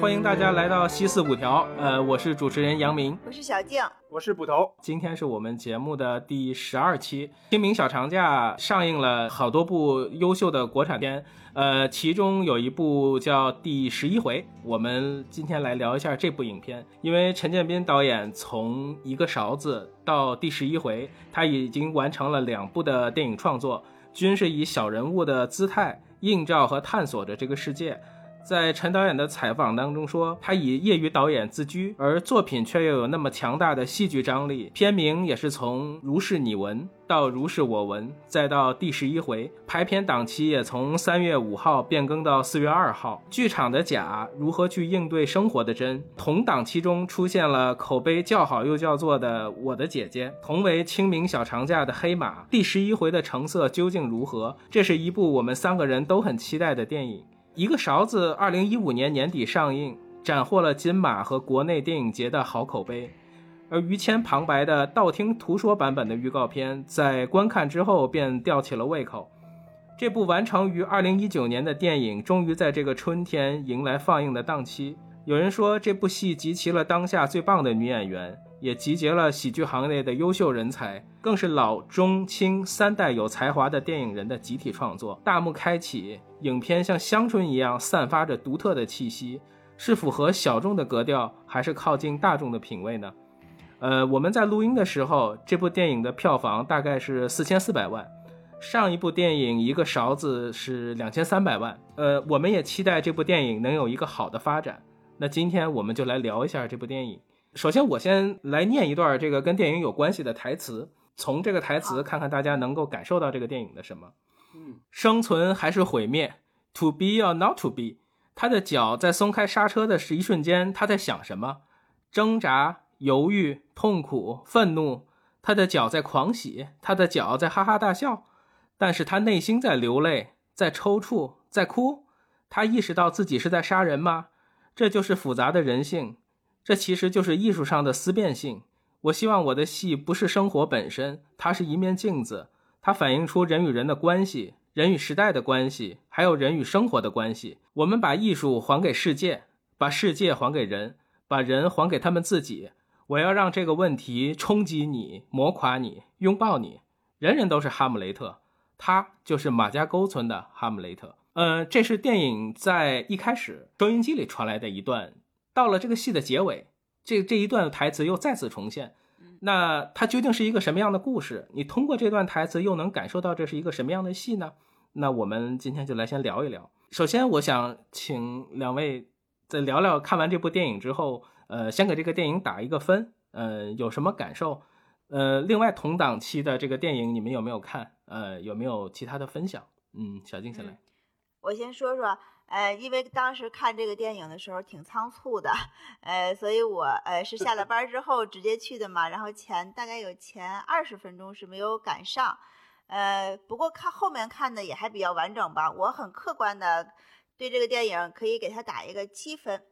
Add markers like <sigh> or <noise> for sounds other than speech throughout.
欢迎大家来到西四五条，呃，我是主持人杨明，我是小静，我是捕头。今天是我们节目的第十二期。清明小长假上映了好多部优秀的国产片，呃，其中有一部叫《第十一回》，我们今天来聊一下这部影片。因为陈建斌导演从一个勺子到第十一回，他已经完成了两部的电影创作，均是以小人物的姿态映照和探索着这个世界。在陈导演的采访当中说，他以业余导演自居，而作品却又有那么强大的戏剧张力。片名也是从如是你闻到如是我闻，再到第十一回。排片档期也从三月五号变更到四月二号。剧场的假如何去应对生活的真？同档期中出现了口碑较好又叫座的我的姐姐，同为清明小长假的黑马。第十一回的成色究竟如何？这是一部我们三个人都很期待的电影。一个勺子，二零一五年年底上映，斩获了金马和国内电影节的好口碑。而于谦旁白的道听途说版本的预告片，在观看之后便吊起了胃口。这部完成于二零一九年的电影，终于在这个春天迎来放映的档期。有人说，这部戏集齐了当下最棒的女演员。也集结了喜剧行业的优秀人才，更是老中青三代有才华的电影人的集体创作。大幕开启，影片像香椿一样散发着独特的气息，是符合小众的格调，还是靠近大众的品味呢？呃，我们在录音的时候，这部电影的票房大概是四千四百万，上一部电影《一个勺子》是两千三百万。呃，我们也期待这部电影能有一个好的发展。那今天我们就来聊一下这部电影。首先，我先来念一段这个跟电影有关系的台词，从这个台词看看大家能够感受到这个电影的什么。嗯，生存还是毁灭？To be or not to be？他的脚在松开刹车的是一瞬间，他在想什么？挣扎、犹豫、痛苦、愤怒。他的脚在狂喜，他的脚在哈哈大笑，但是他内心在流泪，在抽搐，在哭。他意识到自己是在杀人吗？这就是复杂的人性。这其实就是艺术上的思辨性。我希望我的戏不是生活本身，它是一面镜子，它反映出人与人的关系，人与时代的关系，还有人与生活的关系。我们把艺术还给世界，把世界还给人，把人还给他们自己。我要让这个问题冲击你，磨垮你，拥抱你。人人都是哈姆雷特，他就是马家沟村的哈姆雷特。嗯，这是电影在一开始收音机里传来的一段。到了这个戏的结尾，这这一段台词又再次重现。那它究竟是一个什么样的故事？你通过这段台词又能感受到这是一个什么样的戏呢？那我们今天就来先聊一聊。首先，我想请两位再聊聊看完这部电影之后，呃，先给这个电影打一个分，呃，有什么感受？呃，另外同档期的这个电影你们有没有看？呃，有没有其他的分享？嗯，小静先来。我先说说。呃，因为当时看这个电影的时候挺仓促的，呃，所以我呃是下了班之后直接去的嘛，然后前大概有前二十分钟是没有赶上，呃，不过看后面看的也还比较完整吧。我很客观的对这个电影可以给他打一个七分，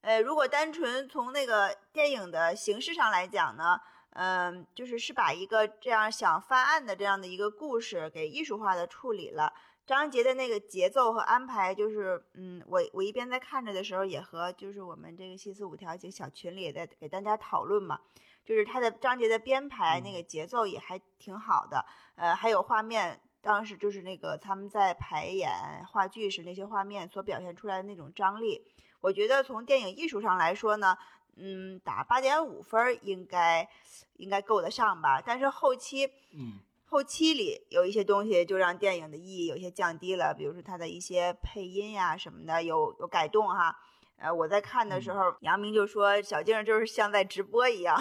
呃，如果单纯从那个电影的形式上来讲呢，嗯，就是是把一个这样想翻案的这样的一个故事给艺术化的处理了。章节的那个节奏和安排，就是嗯，我我一边在看着的时候，也和就是我们这个西四五条几个小群里也在给大家讨论嘛，就是他的张杰的编排那个节奏也还挺好的，呃，还有画面，当时就是那个他们在排演话剧时那些画面所表现出来的那种张力，我觉得从电影艺术上来说呢，嗯，打八点五分应该应该够得上吧，但是后期，嗯。后期里有一些东西就让电影的意义有些降低了，比如说它的一些配音呀什么的有有改动哈。呃，我在看的时候，杨明就说小静就是像在直播一样，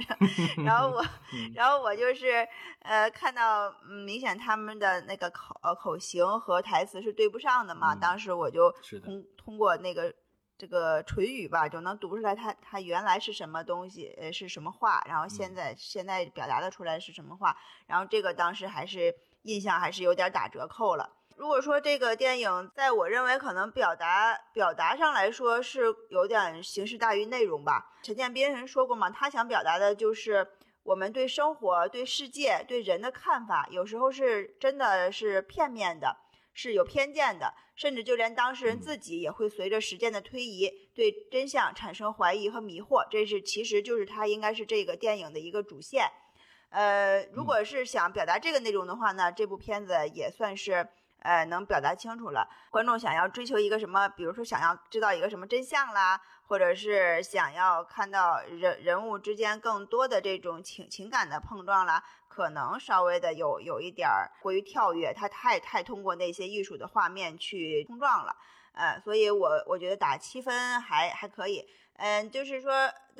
<laughs> 然后我，<laughs> 然后我就是呃看到明显他们的那个口呃口型和台词是对不上的嘛，当时我就通通过那个。这个唇语吧，就能读出来，它它原来是什么东西，呃，是什么话，然后现在现在表达的出来是什么话，然后这个当时还是印象还是有点打折扣了。如果说这个电影在我认为可能表达表达上来说是有点形式大于内容吧。陈建斌人说过嘛，他想表达的就是我们对生活、对世界、对人的看法，有时候是真的是片面的。是有偏见的，甚至就连当事人嗯自己也会随着时间的推移，对真相产生怀疑和迷惑。这是其实就是它应该是这个电影的一个主线。呃，如嗯果是想表达这个内容的话呢，这部片子也算是呃能表达清楚了。观众想要追求一个什么，比如说想要知道一个什么真相啦，或者是想要看到人人物之间更多的这种情情感的碰撞啦，可能稍微的有有一点儿过于跳跃，它太太通过那些艺术的画面去冲撞了。呃，所以我我觉得打七分还还可以。嗯，就是说，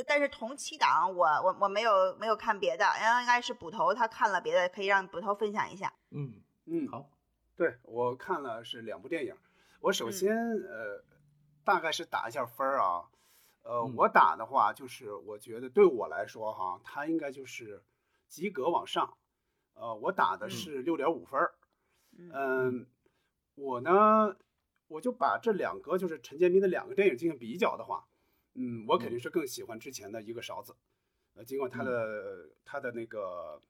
但是同期档我我我没有没有看别的，然后应该是捕头他看了别的，可以让捕头分享一下。嗯，嗯，好，对我看了是两部电影，我首嗯先、呃大概是打一下分儿啊，呃、嗯我打的话就是我觉得对我来说哈，它应该就是及格往上，呃我打的嗯。是六点五分儿，嗯。嗯，我呢我就把这两个就是陈建斌的两个电影进行比较的话，嗯，我肯定是更喜欢之前的一个勺子，呃，尽管他的、他的那个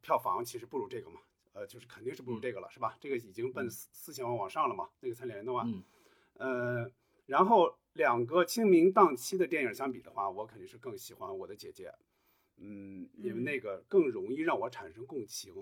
票房其实不如这个嘛，呃，就是肯定是不如这个了，是吧？这个已经奔嗯。四四千万往上了嘛，那个三连的话，嗯。呃，然后两个清明档期的电影相比的话，我肯定是更喜欢我的姐姐，嗯，因为嗯那个更容易让我产生共情。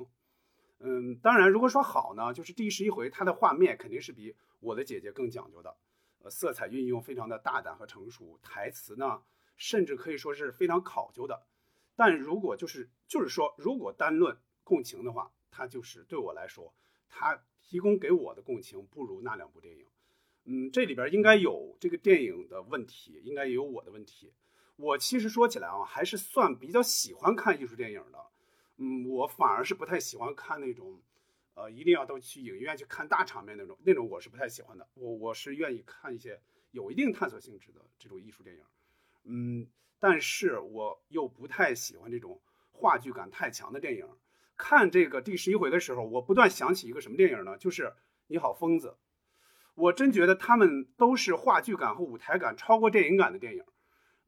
嗯，当然，如果说好呢，就是第十一回它的画面肯定是比我的姐姐更讲究的，呃，色彩运用非常的大胆和成熟，台词呢甚至可以说是非常考究的。但如果就是就是说，如果单论共情的话，它就是对我来说，它提供给我的共情不如那两部电影。嗯，这里边应该有这个电影的问题，应该也有我的问题。我其实说起来啊，还是算比较喜欢看艺术电影的。嗯，我反而是不太喜欢看那种，呃，一定要都去影院去看大场面那种，那种我是不太喜欢的。我我是愿意看一些有一定探索性质的这种艺术电影。嗯，但是我又不太喜欢这种话剧感太强的电影。看这个第十一回的时候，我不断想起一个什么电影呢？就是《你好，疯子》。我真觉得他们都是话剧感和舞台感超过电影感的电影。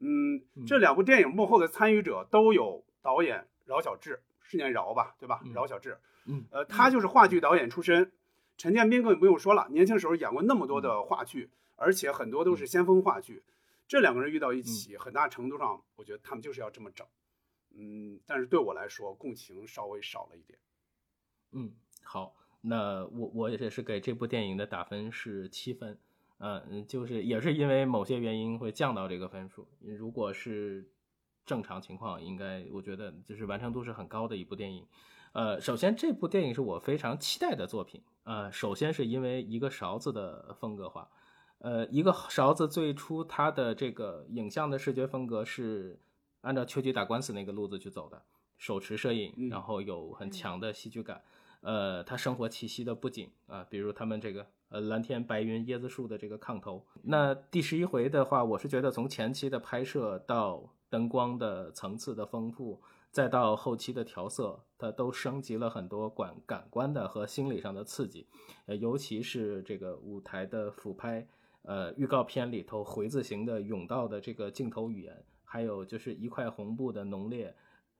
嗯，这两部电影幕后的参与者都有导演饶小志，是念饶吧，对吧？嗯饶小志，嗯呃，他就是话剧导演出身。陈建斌更不用说了，年轻时候演过那么多的话剧，而且很多都是先锋话剧。这两个人遇到一起，很大程度上，我觉得他们就是要这么整。嗯，但是对我来说，共情稍微少了一点。嗯，好，那我我也是给这部电影的打分是七分，嗯，就是也是因为某些原因会降到这个分数。如果是正常情况，应该我觉得就是完成度是很高的一部电影。呃，首先这部电影是我非常期待的作品。呃，首先是因为一个勺子的风格化，呃，一个勺子最初它的这个影像的视觉风格是按照秋菊打官司那个路子去走的，手持摄影，嗯然后有很强的戏剧感。呃，它生活气息的布景啊，比如他们这个呃蓝天白云椰子树的这个炕头。那第十一回的话，我是觉得从前期的拍摄到灯光的层次的丰富，再到后期的调色，它都升级了很多感感官的和心理上的刺激。呃，尤其是这个舞台的俯拍，呃，预告片里头回字形的甬道的这个镜头语言，还有就是一块红布的浓烈。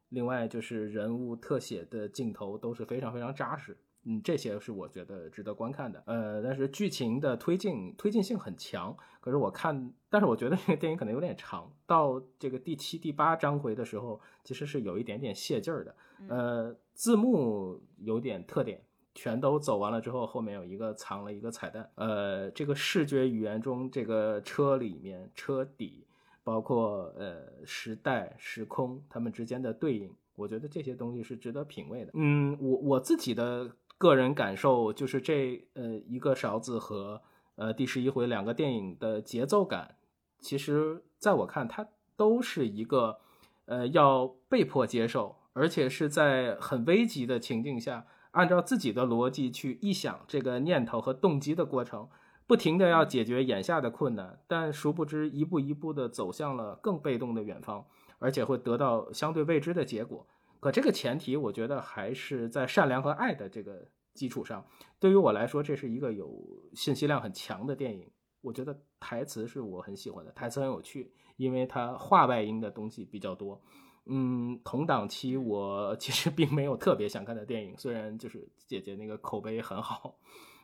另外就是人物特写的镜头都是非常非常扎实，嗯，这些是我觉得值得观看的。呃，但是剧情的推进推进性很强，可是我看，但是我觉得这个电影可能有点长，到这个第七、第八章回的时候，其实是有一点点泄劲儿的。呃，字幕有点特点，全都走完了之后，后面有一个藏了一个彩蛋。呃，这个视觉语言中，这个车里面车底。包括呃时代、时空它们之间的对应，我觉得这些东西是值得品味的。嗯，我我自己的个人感受就是这呃一个勺子和呃第十一回两个电影的节奏感，其实在我看它都是一个呃要被迫接受，而且是在很危急的情境下，按照自己的逻辑去臆想这个念头和动机的过程。不停的要解决眼下的困难，但殊不知一步一步的走向了更被动的远方，而且会得到相对未知的结果。可这个前提，我觉得还是在善良和爱的这个基础上。对于我来说，这是一个有信息量很强的电影。我觉得台词是我很喜欢的，台词很有趣，因为它话外音的东西比较多。嗯，同档期我其实并没有特别想看的电影，虽然就是姐姐那个口碑很好。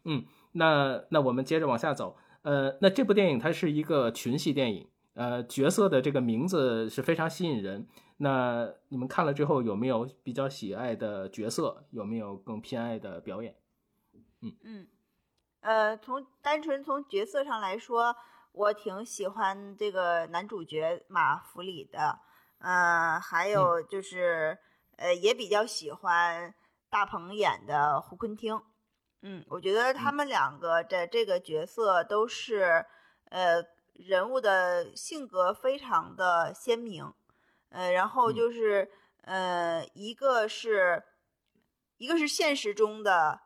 嗯，那那我们接着往下走。呃，那这部电影它是一个群戏电影，呃，角色的这个名字是非常吸引人。那你们看了之后有没有比较喜爱的角色？有没有更偏爱的表演？嗯嗯，呃，从单纯从角色上来说，我挺喜欢这个男主角马弗里的。嗯，还有就是，呃，也比较喜欢大鹏演的胡坤汀。嗯，我觉得他们两个的这个角色都是，呃，人物的性格非常的鲜明，呃，然后就是，呃，一个是，一个是现实中的，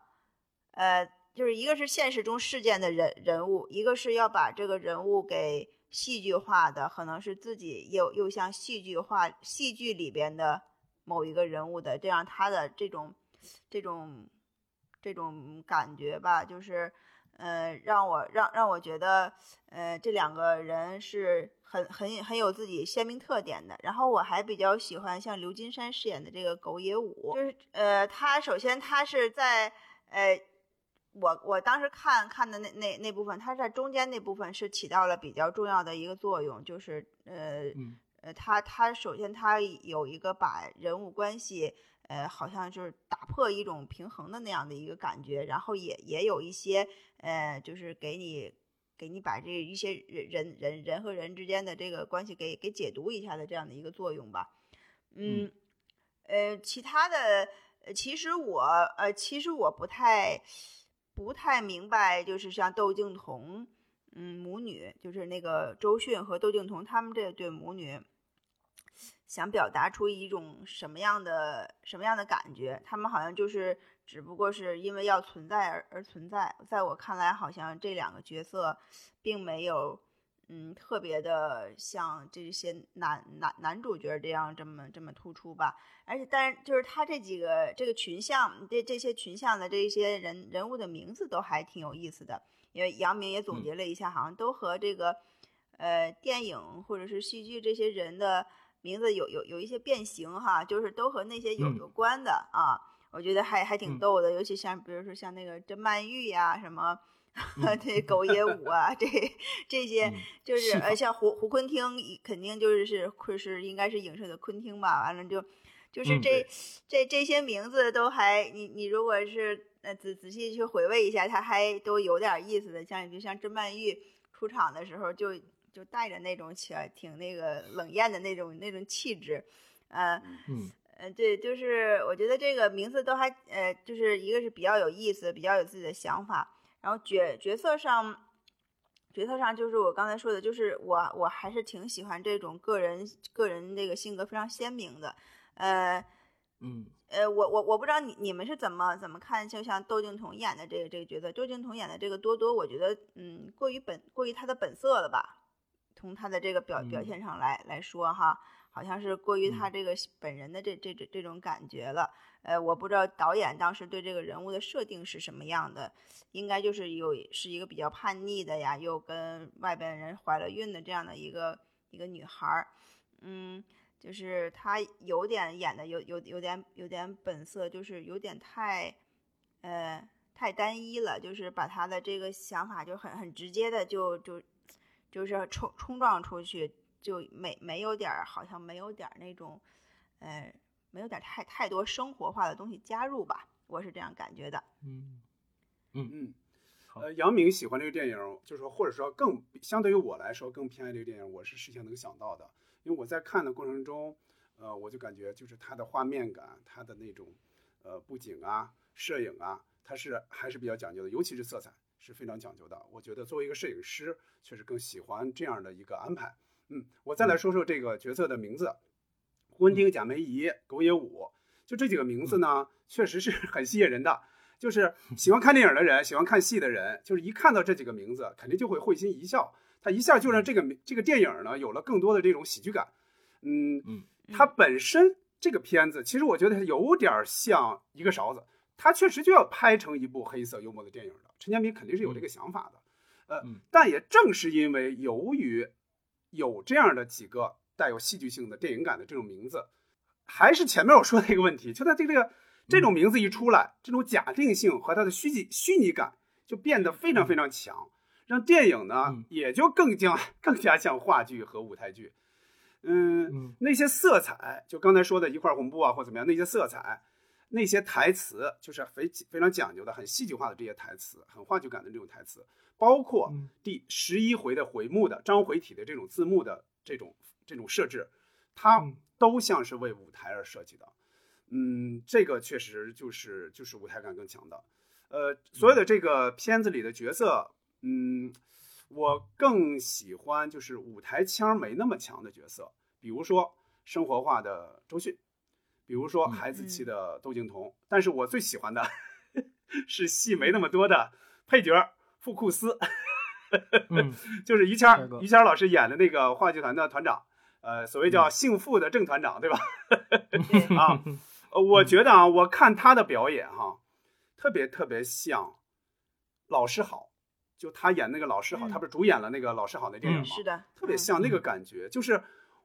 呃，就是一个是现实中事件的人人物，一个是要把这个人物给戏剧化的，可能是自己又又像戏剧化戏剧里边的某一个人物的，这样他的这种这种。这种感觉吧，就是，呃，让我让让我觉得，呃，这两个人是很很很有自己鲜明特点的。然后我还比较喜欢像刘金山饰演的这个狗野武，就是，呃，他首先他是在，呃，我我当时看看的那那那部分，他在中间那部分是起到了比较重要的一个作用，就是，呃，呃，他他首先他有一个把人物关系。呃，好像就是打破一种平衡的那样的一个感觉，然后也也有一些，呃，就是给你给你把这一些人人人人和人之间的这个关系给给解读一下的这样的一个作用吧。嗯，呃，其他的，其实我呃，其实我不太不太明白，就是像窦靖童，嗯，母女，就是那个周迅和窦靖童他们这对母女。想表达出一种什么样的什么样的感觉？他们好像就是只不过是因为要存在而而存在。在我看来，好像这两个角色并没有嗯特别的像这些男男男主角这样这么这么突出吧。而且，但是就是他这几个这个群像这这些群像的这些人人物的名字都还挺有意思的。因为杨明也总结了一下，好像都和这个呃电影或者是戏剧这些人的。名字有有有一些变形哈，就是都和那些有有关的啊，我觉得还还挺逗的，尤其像比如说像那个甄曼玉呀，什么 <laughs> 这。狗野舞啊，这这些就是呃像胡胡坤汀肯定就是是会是应该是影视的昆汀吧，完了就就是这这这些名字都还你你如果是呃仔仔细去回味一下，他还都有点意思的，像就像甄曼玉出场的时候就。就带着那种挺挺那个冷艳的那种那种气质，呃，嗯，呃，对，就是我觉得这个名字都还呃，就是一个是比较有意思，比较有自己的想法，然后角角色上，角色上就是我刚才说的，就是我我还是挺喜欢这种个人个人这个性格非常鲜明的，呃，嗯，呃，我我我不知道你你们是怎么怎么看，就像窦靖童演的这个这个角色，窦靖童演的这个多多，我觉得嗯，过于本过于他的本色了吧。从他的这个表表现上来来说，哈，好像是过于他这个本人的这这这这种感觉了。呃，我不知道导演当时对这个人物的设定是什么样的，应该就是有是一个比较叛逆的呀，又跟外边人怀了孕的这样的一个一个女孩儿。嗯，就是他有点演的有有有点有点本色，就是有点太呃太单一了，就是把他的这个想法就很很直接的就就。就是冲冲撞出去，就没没有点儿，好像没有点儿那种，呃，没有点太太多生活化的东西加入吧，我是这样感觉的。嗯嗯嗯，呃，杨明喜欢这个电影，就是说，或者说更相对于我来说更偏爱这个电影，我是事先能想到的，因为我在看的过程中，呃，我就感觉就是它的画面感，它的那种，呃，布景啊，摄影啊，它是还是比较讲究的，尤其是色彩。是非常讲究的。我觉得作为一个摄影师，确实更喜欢这样的一个安排。嗯，我再来说说这个角色的名字：胡文丁、贾梅姨、狗野武。就这几个名字呢，确实是 <laughs> 很吸引人的。就是喜欢看电影的人，喜欢看戏的人，就是一看到这几个名字，肯定就会会心一笑。他一下就让这个这个电影呢，有了更多的这种喜剧感。嗯嗯，它本身这个片子，其实我觉得它有点像一个勺子。他确实就要拍成一部黑色幽默的电影的，陈建斌肯定是有这个想法的，呃，但也正是因为由于有这样的几个带有戏剧性的电影感的这种名字，还是前面我说的一个问题，就在这个这个这种名字一出来，这种假定性和它的虚拟虚拟感就变得非常非常强，让电影呢嗯。也就更加更加像话剧和舞台剧。嗯，嗯。那些色彩，就刚才说的一块红布啊，或怎么样，那些色彩，那些台词，就是非非常讲究的、很戏剧化的这些台词，很话剧感的这种台词，包括嗯第十一回的回目的章回体的这种字幕的这种这种设置，它嗯都像是为舞台而设计的。嗯，这个确实就是就是舞台感更强的。呃，所有的这个片子里的角色，嗯，我更喜欢就是舞台腔没那么强的角色，比如说生活化的周迅，比如说嗯孩子气的窦靖童，但是我最喜欢的 <laughs> 是戏没那么多的配角傅库斯，<laughs> 嗯就是于谦儿于谦儿老师演的那个话剧团的团长，呃，所谓叫姓傅的正团长，对吧？对 <laughs> 啊，呃，我觉得啊，我看他的表演哈，特别特别像老师好，就他演那个老师好，嗯他不是主演了那个老师好那电影嗯吗？是的，特别嗯像那个感觉，就是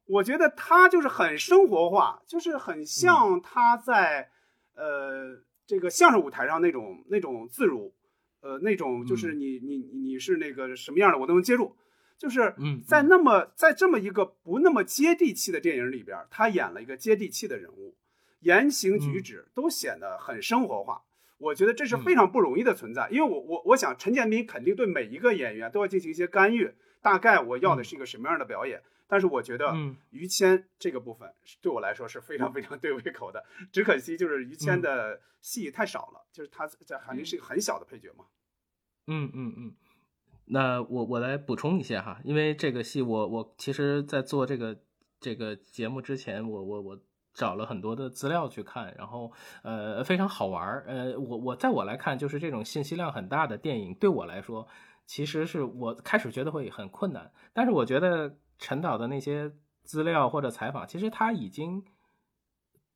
我觉得他就是很生活化，就是很像他在、呃这个相声舞台上那种那种自如，呃那种就是你、你你是那个什么样的我都能接住，就是嗯在那么在这么一个不那么接地气的电影里边，他演了一个接地气的人物，言行举止都显得很生活化。我觉得这是非常不容易的存在，因为我我我想陈建斌肯定对每一个演员都要进行一些干预，大概我要的是一个什么样的表演。但是我觉得嗯。于谦这个部分是对我来说是非常非常对胃口的，只可惜就是于谦的戏太少了，就是他在肯定是一个很小的配角嘛。嗯嗯嗯，那我我来补充一下哈，因为这个戏我我其实，在做这个这个节目之前，我我我找了很多的资料去看，然后呃非常好玩儿，呃我我在我来看，就是这种信息量很大的电影，对我来说，其实是我开始觉得会很困难，但是我觉得陈导的那些资料或者采访，其实他已经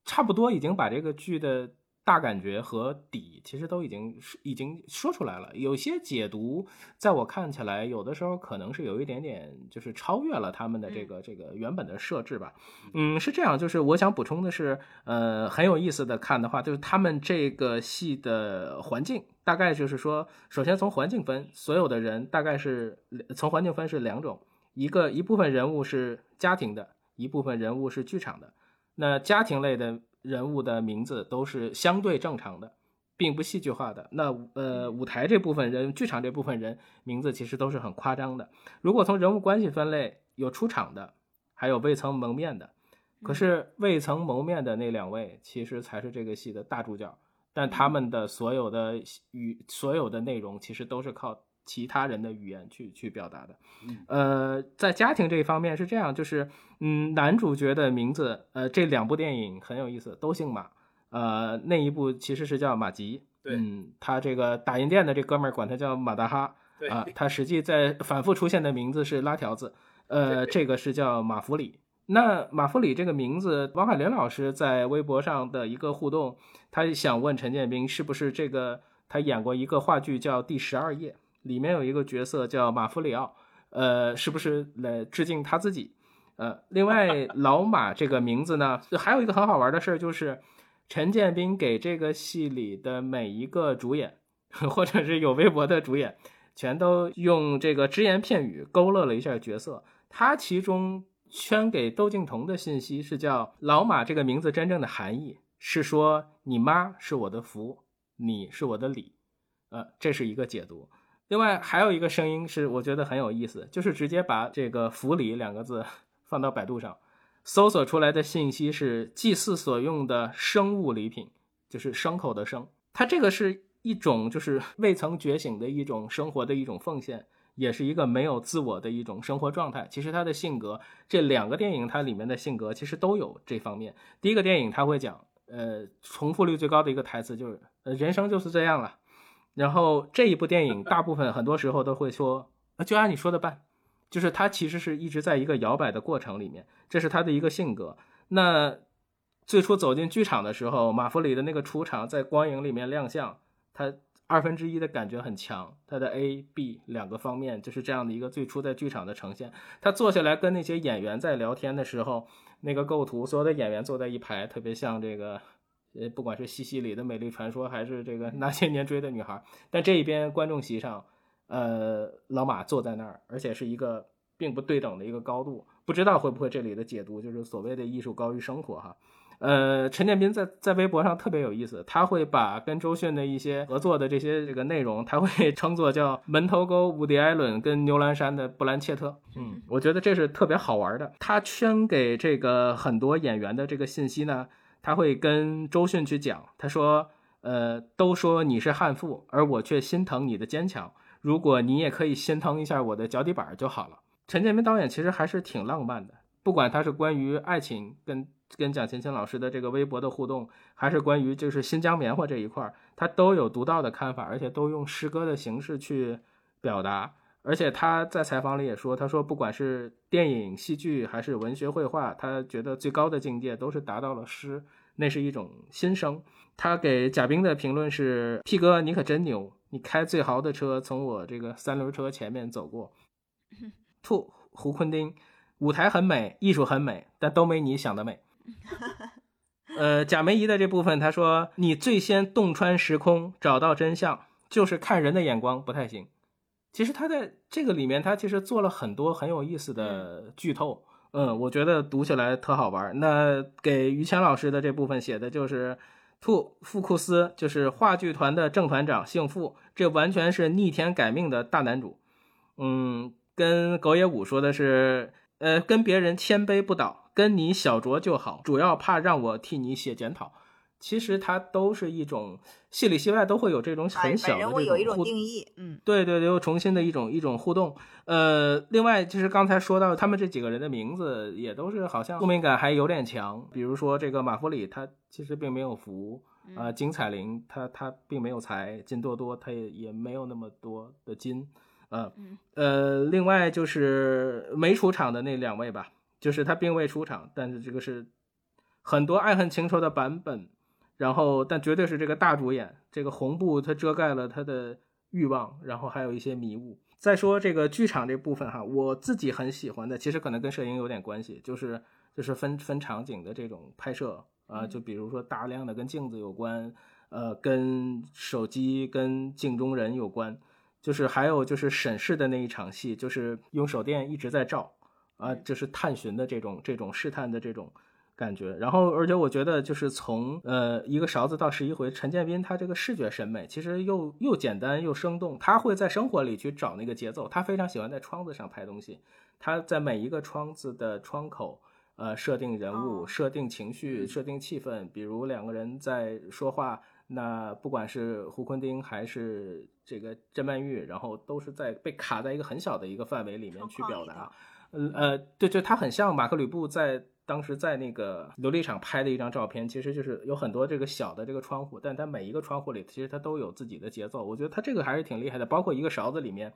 差不多已经把这个剧的大感觉和底其实都已经已经说出来了。有些解读，在我看起来，有的时候可能是有一点点就是超越了他们的这个这个原本的设置吧。嗯，是这样，就是我想补充的是，呃，很有意思的看的话，就是他们这个戏的环境，大概就是说，首先从环境分，所有的人大概是从环境分是两种，一个一部分人物是家庭的，一部分人物是剧场的。那家庭类的人物的名字都是相对正常的，并不戏剧化的。那呃，舞台这部分人，剧场这部分人名字其实都是很夸张的。如果从人物关系分类，有出场的，还有未曾谋面的。可是未曾谋面的那两位，其实才是这个戏的大主角。但他们的所有的与，所有的内容，其实都是靠其他人的语言去去表达的。呃，在家庭这一方面是这样，就是嗯，男主角的名字，呃，这两部电影很有意思，都姓马。呃，那一部其实是叫马吉，对。嗯，他这个打印店的这哥们儿管他叫马大哈，对。啊，他实际在反复出现的名字是拉条子，呃，这个是叫马弗里。那马弗里这个名字，王海林老师在微博上的一个互动，他想问陈建斌是不是这个他演过一个话剧叫《第十二夜》，里面有一个角色叫马弗里奥，呃，是不是来致敬他自己？呃，另外 <laughs> 老马这个名字呢，还有一个很好玩的事儿就是，陈建斌给这个戏里的每一个主演，<laughs> 或者是有微博的主演，全都用这个只言片语勾勒了一下角色。他其中圈给窦靖童的信息是叫老马这个名字真正的含义是说你妈是我的福，你是我的礼，呃，这是一个解读。另外还有一个声音是我觉得很有意思，就是直接把这个“福礼”两个字 <laughs> 放到百度上，搜索出来的信息是祭祀所用的生物礼品，就是牲口的牲。它这个是一种就是 <laughs> 未曾觉醒的一种生活的一种奉献，也是一个没有自我的一种生活状态。其实他的性格，这两个电影它里面的性格其实都有这方面。第一个电影他会讲，呃，重复率最高的一个台词就是，呃，人生就是这样了。然后这一部电影大部分很多时候都会说，就按你说的办，就是他其实是一直在一个摇摆的过程里面，这是他的一个性格。那最初走进剧场的时候，马弗里的那个出场在光影里面亮相，他二分之一的感觉很强，他的 A、B 两个方面就是这样的一个最初在剧场的呈现。他坐下来跟那些演员在聊天的时候，那个构图，所有的演员坐在一排，特别像这个呃，不管是西西里的美丽传说，还是这个那些年追的女孩，但这一边观众席上，呃，老马坐在那儿，而且是一个并不对等的一个高度，不知道会不会这里的解读就是所谓的艺术高于生活哈。呃，陈建斌在在微博上特别有意思，他会把跟周迅的一些合作的这些这个内容，他会 <laughs> 称作叫门头沟伍迪·艾伦跟牛栏山的布兰切特。嗯，我觉得这是特别好玩的。他圈给这个很多演员的这个信息呢，他会跟周迅去讲，他说，呃，都说你是悍妇，而我却心疼你的坚强。如果你也可以心疼一下我的脚底板就好了。陈建斌导演其实还是挺浪漫的，不管他是关于爱情跟。跟蒋勤勤老师的这个微博的互动，还是关于就是新疆棉花这一块，他都有独到的看法，而且都用诗歌的形式去表达。而且他在采访里也说，他说不管是电影、戏剧还是文学绘画，他觉得最高的境界都是达到了诗，那是一种心声。他给贾冰的评论是：P 哥，你可真牛，你开最豪的车从我这个三轮车前面走过。<laughs> 兔胡坤丁，舞台很美，艺术很美，但都没你想的美。<laughs> 呃，贾梅姨的这部分，他说你最先洞穿时空，找到真相，就是看人的眼光不太行。其实他在这个里面，他其实做了很多很有意思的剧透。嗯，我觉得读起来特好玩。那给于谦老师的这部分写的就是兔富库斯，就是话剧团的正团长，姓傅，这完全是逆天改命的大男主。嗯，跟狗野武说的是，呃，跟别人谦卑不倒。跟你小酌就好，主要怕让我替你写检讨。其实它都是一种戏里戏外都会有这种很小的这种有一种定义，嗯，对对对，又重新的一种一种互动。呃，另外就是刚才说到他们这几个人的名字也都是好像宿命感还有点强。比如说这个马弗里，他其实并没有福啊；金彩玲，他他并没有财；金多多，他也也没有那么多的金。呃呃，另外就是没出场的那两位吧。就是他并未出场，但是这个是很多爱恨情仇的版本，然后但绝对是这个大主演，这个红布它遮盖了他的欲望，然后还有一些迷雾。再说这个剧场这部分哈，我自己很喜欢的，其实可能跟摄影有点关系，就是就是分分场景的这种拍摄啊，就比如说大量的跟镜子有关，呃，跟手机跟镜中人有关，就是还有就是审视的那一场戏，就是用手电一直在照。啊，就是探寻的这种这种试探的这种感觉，然后而且我觉得就是从呃一个勺子到十一回，陈建斌他这个视觉审美其实又又简单又生动，他会在生活里去找那个节奏，他非常喜欢在窗子上拍东西，他在每一个窗子的窗口呃设定人物、设定情绪、设定气氛，比如两个人在说话，那不管是胡坤丁还是这个甄曼玉，然后都是在被卡在一个很小的一个范围里面去表达。呃呃，对对，他很像马克吕布在当时在那个琉璃厂拍的一张照片，其实就是有很多这个小的这个窗户，但它每一个窗户里其实它都有自己的节奏。我觉得它这个还是挺厉害的，包括一个勺子里面，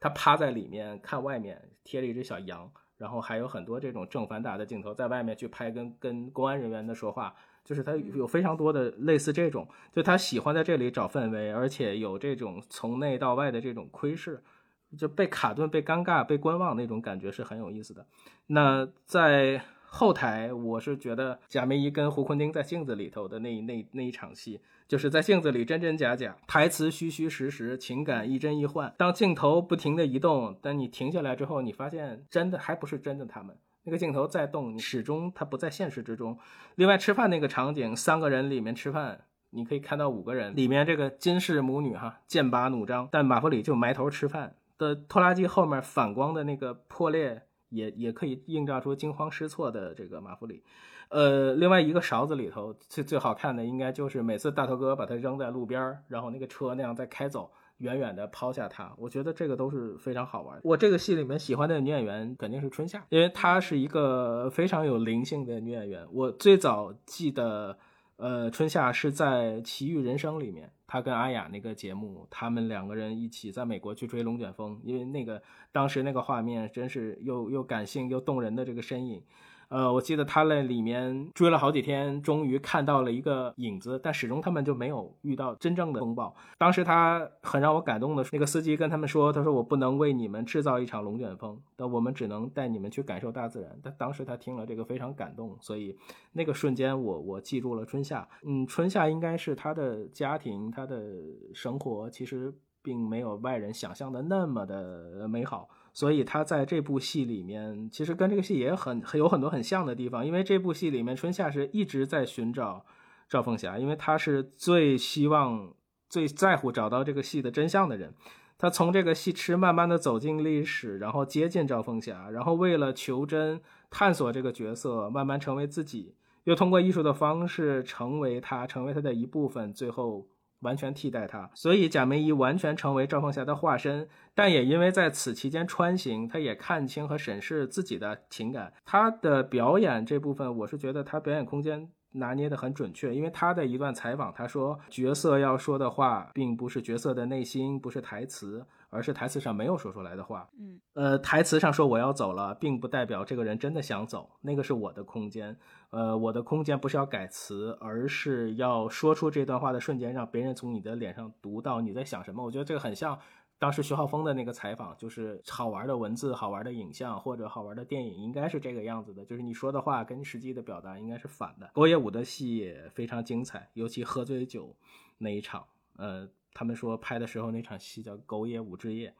它趴在里面看外面贴着一只小羊，然后还有很多这种正反打的镜头在外面去拍跟跟公安人员的说话，就是他有非常多的类似这种，就他喜欢在这里找氛围，而且有这种从内到外的这种窥视。就被卡顿、被尴尬、被观望那种感觉是很有意思的。那在后台，我是觉得贾梅姨跟胡坤丁在镜子里头的那那那一场戏，就是在镜子里真真假假，台词虚虚实实，情感一真一幻。当镜头不停的移动，但你停下来之后，你发现真的还不是真的，他们那个镜头在动，你始终它不在现实之中。另外，吃饭那个场景，三个人里面吃饭，你可以看到五个人里面这个金氏母女哈剑拔弩张，但马弗里就埋头吃饭。的拖拉机后面反光的那个破裂，也也可以映照出惊慌失措的这个马弗里。呃，另外一个勺子里头最最好看的，应该就是每次大头哥把它扔在路边，然后那个车那样在开走，远远的抛下它。我觉得这个都是非常好玩。我这个戏里面喜欢的女演员肯定是春夏，因为她是一个非常有灵性的女演员。我最早记得，呃，春夏是在《奇遇人生》里面。他跟阿雅那个节目，他们两个人一起在美国去追龙卷风，因为那个当时那个画面真是又又感性又动人的这个身影，呃，我记得他在里面追了好几天，终于看到了一个影子，但始终他们就没有遇到真正的风暴。当时他很让我感动的是，那个司机跟他们说：“他说我不能为你们制造一场龙卷风，但我们只能带你们去感受大自然。”但当时他听了这个非常感动，所以那个瞬间我我记住了春夏。嗯，春夏应该是他的家庭，他的生活其实并没有外人想象的那么的美好。所以他在这部戏里面，其实跟这个戏也很有很多很像的地方。因为这部戏里面，春夏是一直在寻找赵凤霞，因为他是最希望、最在乎找到这个戏的真相的人。他从这个戏痴慢慢的走进历史，然后接近赵凤霞，然后为了求真、探索这个角色，慢慢成为自己，又通过艺术的方式成为他，成为他的一部分，最后。完全替代他，所以贾梅姨完全成为赵凤霞的化身。但也因为在此期间穿行，她也看清和审视自己的情感。她的表演这部分，我是觉得她表演空间拿捏的很准确。因为他的一段采访，他说角色要说的话，并不是角色的内心，不是台词。而是台词上没有说出来的话，嗯，呃，台词上说我要走了，并不代表这个人真的想走，那个是我的空间，呃，我的空间不是要改词，而是要说出这段话的瞬间，让别人从你的脸上读到你在想什么。我觉得这个很像当时徐浩峰的那个采访，就是好玩的文字、好玩的影像或者好玩的电影，应该是这个样子的，就是你说的话跟实际的表达应该是反的。狗野武的戏也非常精彩，尤其喝醉酒那一场，呃。他们说拍的时候那场戏叫《狗野武之夜》，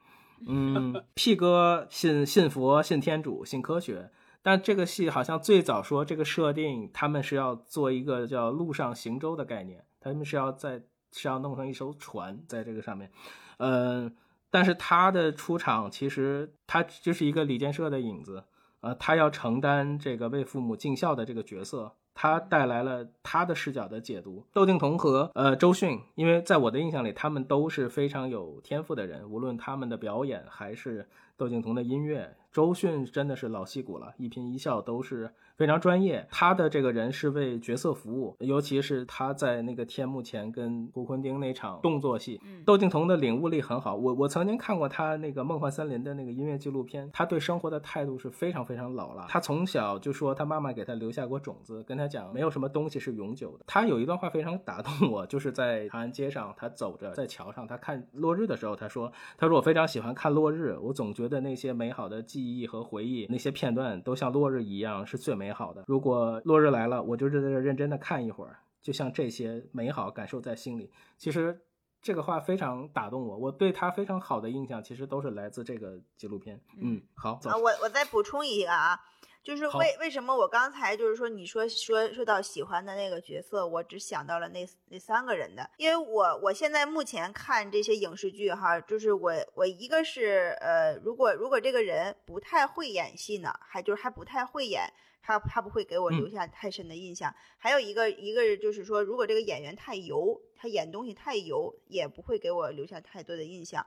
嗯，<laughs> P 哥信信佛、信天主、信科学，但这个戏好像最早说这个设定，他们是要做一个叫陆上行舟的概念，他们是要在是要弄成一艘船在这个上面，嗯，但是他的出场其实他就是一个李建设的影子，呃，他要承担这个为父母尽孝的这个角色。他带来了他的视角的解读。窦靖童和呃周迅，因为在我的印象里，他们都是非常有天赋的人，无论他们的表演还是窦靖童的音乐，周迅真的是老戏骨了，一颦一笑都是。非常专业，他的这个人是为角色服务，尤其是他在那个天幕前跟胡坤丁那场动作戏，窦靖童的领悟力很好。我我曾经看过他那个《梦幻森林》的那个音乐纪录片，他对生活的态度是非常非常老了。他从小就说他妈妈给他留下过种子，跟他讲没有什么东西是永久的。他有一段话非常打动我，就是在长安街上，他走着在桥上，他看落日的时候，他说：“他说我非常喜欢看落日，我总觉得那些美好的记忆和回忆，那些片段都像落日一样是最美。”美好的，如果落日来了，我就在这认真的看一会儿，就像这些美好感受在心里。其实这个话非常打动我，我对他非常好的印象，其实都是来自这个纪录片。嗯，好，啊，我我再补充一个啊，就是为为什么我刚才就是说你说说说到喜欢的那个角色，我只想到了那那三个人的，因为我我现在目前看这些影视剧哈，就是我我一个是呃，如果如果这个人不太会演戏呢，还就是还不太会演。他他不会给我留下太深的印象。还有一个一个就是说，如果这个演员太油，他演东西太油，也不会给我留下太多的印象。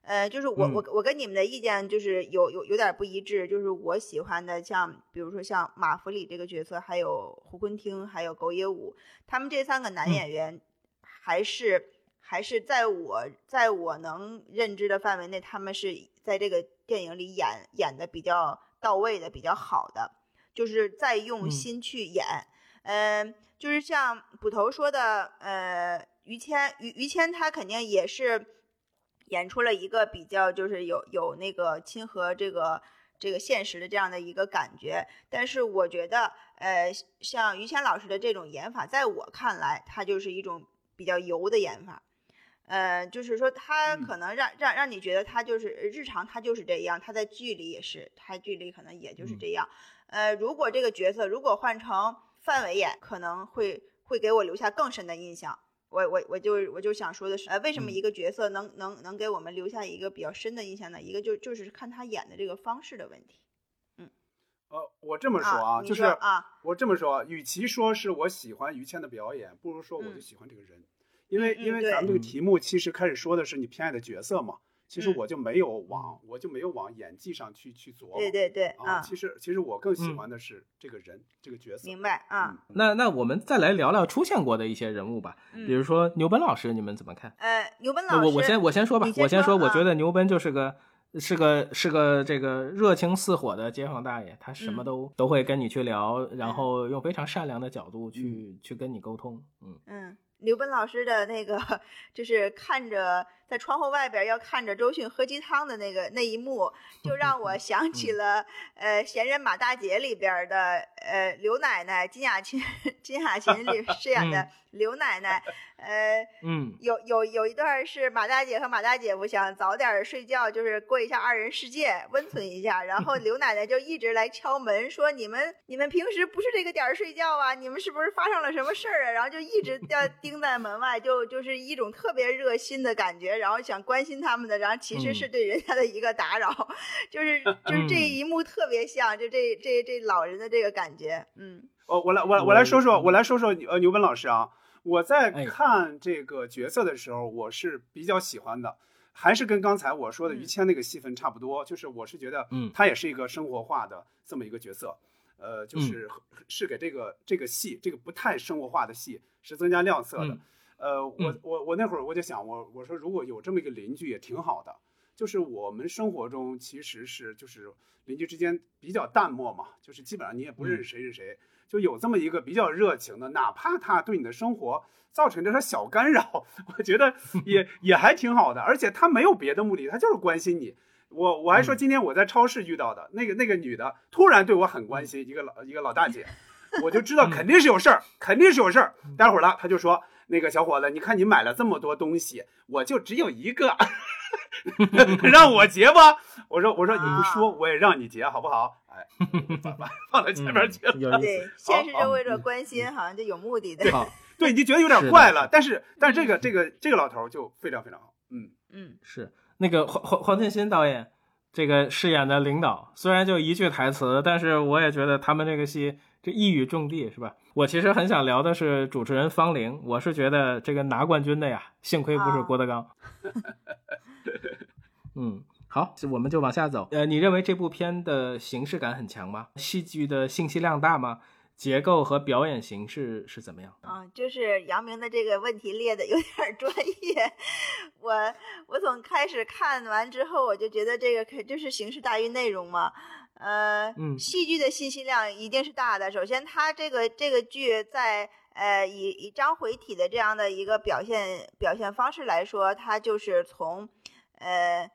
呃，就是我我我跟你们的意见就是有有有点不一致。就是我喜欢的，像比如说像马弗里这个角色，还有胡坤汀，还有狗野武，他们这三个男演员，还是还是在我在我能认知的范围内，他们是在这个电影里演演的比较到位的，比较好的。就是再用心去演，嗯，就是像捕头说的，呃，于谦，于于谦他肯定也是演出了一个比较，就是有有那个亲和这个这个现实的这样的一个感觉。但是我觉得，呃，像于谦老师的这种演法，在我看来，他就是一种比较油的演法，呃，就是说他可能让让让你觉得他就是日常他就是这样，他在剧里也是，他剧里可能也就是这样。呃，如果这个角色如果换成范伟演，可能会会给我留下更深的印象。我我我就我就想说的是，呃，为什么一个角色能能能给我们留下一个比较深的印象呢？一个就就是看他演的这个方式的问题。嗯，呃，我这么说啊，就是啊，我这么说，与其说是我喜欢于谦的表演，不如说我就喜欢这个人，因为因为咱们这个题目其实开始说的是你偏爱的角色嘛。其实我就没有往，我就没有往演技上去去琢磨。对对对，啊，其实其实我更喜欢的是这个人，这个角色。明白啊。那那我们再来聊聊出现过的一些人物吧，比如说牛奔老师，你们怎么看？呃，牛奔老师，我我先我先说吧，我先说，我觉得牛奔就是个是个是个这个热情似火的街坊大爷，他什么嗯都、都会跟你去聊，然后用非常善良的角度去、去跟你沟通。嗯嗯，刘奔老师的那个就是看着在窗户外边要看着周迅喝鸡汤的那个那一幕，<laughs> 就让我想起了呃《闲人马大姐》里边的呃刘奶奶金雅琴 <laughs> 金雅琴里饰演的刘奶奶，呃。嗯有有有一段是马大姐和马大姐夫想早点睡觉，就是过一下二人世界，温存一下。然后刘奶奶就一直来敲门，说你们你们平时不是这个点儿睡觉啊？你们是不是发生了什么事儿啊？然后就一直要 <laughs> 盯在门外，就就是一种特别热心的感觉，然后想关心他们的，然后其实是对人家的一个打扰，就是 <laughs> 就是这一幕特别像，就这这这老人的这个感觉，嗯我我来我来我来说说我我来说说呃牛本老师啊，我在哎。看这个角色的时候，我是比较喜欢的，还是跟刚才我说的于嗯。谦那个戏份差不多，就是我是觉得嗯。他也是一个生活化的这么一个角色，呃，嗯。就是是给这个这个戏这个不太生活化的戏是增加亮色的嗯。呃，我嗯。我我那会儿我就想，我我说如果有这么一个邻居也挺好的，就是我们生活中其实是就是邻居之间比较淡漠嘛，就是基本上你也不认识谁是谁，就有这么一个比较热情的，哪怕他对你的生活造成这点小干扰，我觉得也 <laughs> 也还挺好的，而且他没有别的目的，他就是关心你。我我还说嗯今天我在超市遇到的那个那个女的，突然对我很关心，一个老一个老大姐，<laughs> 我就知道肯定是有事儿，<laughs> 肯定是有事儿。待会儿了，他就说那个小伙子，你看你买了这么多东西，我就只有一个，让我结吧。我说我说你不说我也让你结好不好？哎，把 <laughs> 把放在前面去了。对，现实中为了关心，好像就有目的的，好，对，你就觉得有点怪了，但是但是这个这个这个老头儿就非常非常好，嗯，嗯是那个黄黄黄建新导演这个饰演的领导，虽然就一句台词，但是我也觉得他们这个戏这一语中的，是吧？我其实很想聊的是主持人方玲，我是觉得这个拿冠军的呀，幸亏不是啊郭德纲。<laughs> 嗯，好，我们就往下走。呃，你认为这部片的形式感很强吗？戏剧的信息量大吗？结构和表演形式是怎么样？啊，就是杨明的这个问题列的有点儿专业。<laughs> 我我从开始看完之后，我就觉得这个可就是形式大于内容嘛。呃，嗯戏剧的信息量一定是大的。首先，它这个这个剧在呃以以章回体的这样的一个表现表现方式来说，它就是从呃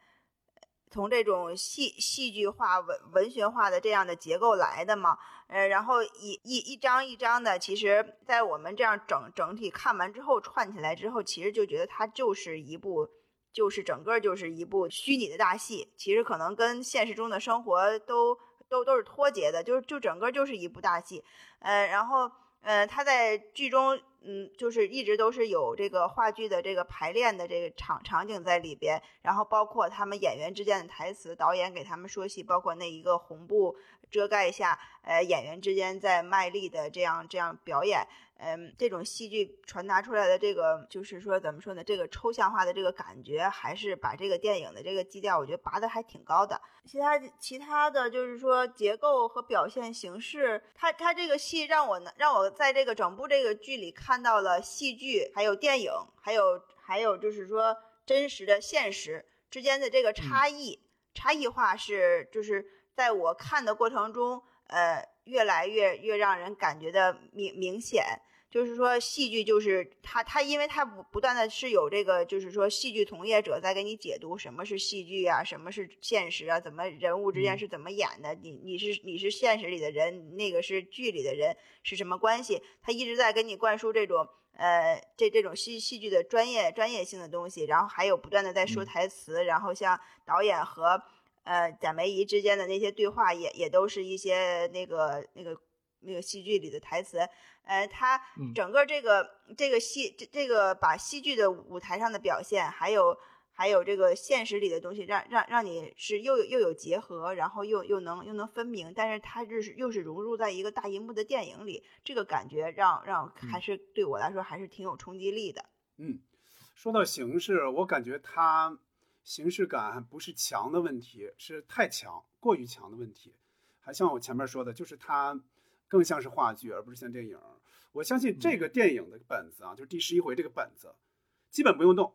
从这种戏戏剧化、文文学化的这样的结构来的嘛。呃，然后一一一张一张的，其实，在我们这样整整体看完之后串起来之后，其实就觉得它就是一部，就是整个就是一部虚拟的大戏。其实可能跟现实中的生活都都都是脱节的，就是就整个就是一部大戏。呃，然后呃，他在剧中，嗯，就是一直都是有这个话剧的这个排练的这个场场景在里边，然后包括他们演员之间的台词，导演给他们说戏，包括那一个红布遮盖下，呃，演员之间在卖力的这样这样表演，嗯，这种戏剧传达出来的这个，就是说怎么说呢？这个抽象化的这个感觉，还是把这个电影的这个基调，我觉得拔得还挺高的。其他其他的就是说结构和表现形式，它它这个戏让我呢让我在这个整部这个剧里看到了戏剧，还有电影，还有还有就是说真实的现实之间的这个差异。差异化是就是在我看的过程中，呃，越来越越让人感觉的明明显。就是说，戏剧就是他他因为他不不断的是有这个，就是说戏剧从业者在给你解读什么是戏剧啊，什么是现实啊，怎么人物之间嗯是怎么演的，你你是你是现实里的人，那个是剧里的人是什么关系？他一直在给你灌输这种呃这这种戏戏剧的专业专业性的东西，然后还有不断的在说嗯台词，然后像导演和呃贾梅姨之间的那些对话也也都是一些那个那个那个戏剧里的台词，呃，他嗯整个这个这个戏这这个把戏剧的舞台上的表现，还有还有这个现实里的东西，让让让你是又有又有结合，然后又又能又能分明，但是它就是又是融入在一个大银幕的电影里，这个感觉让让还是对我来说还是挺有冲击力的。嗯，说到形式，我感觉它形式感不是强的问题，是太强、过于强的问题。还像我前面说的，就是它更像是话剧，而不是像电影。我相信这个电影的本子啊，就是第十一回这个本子，基本不用动。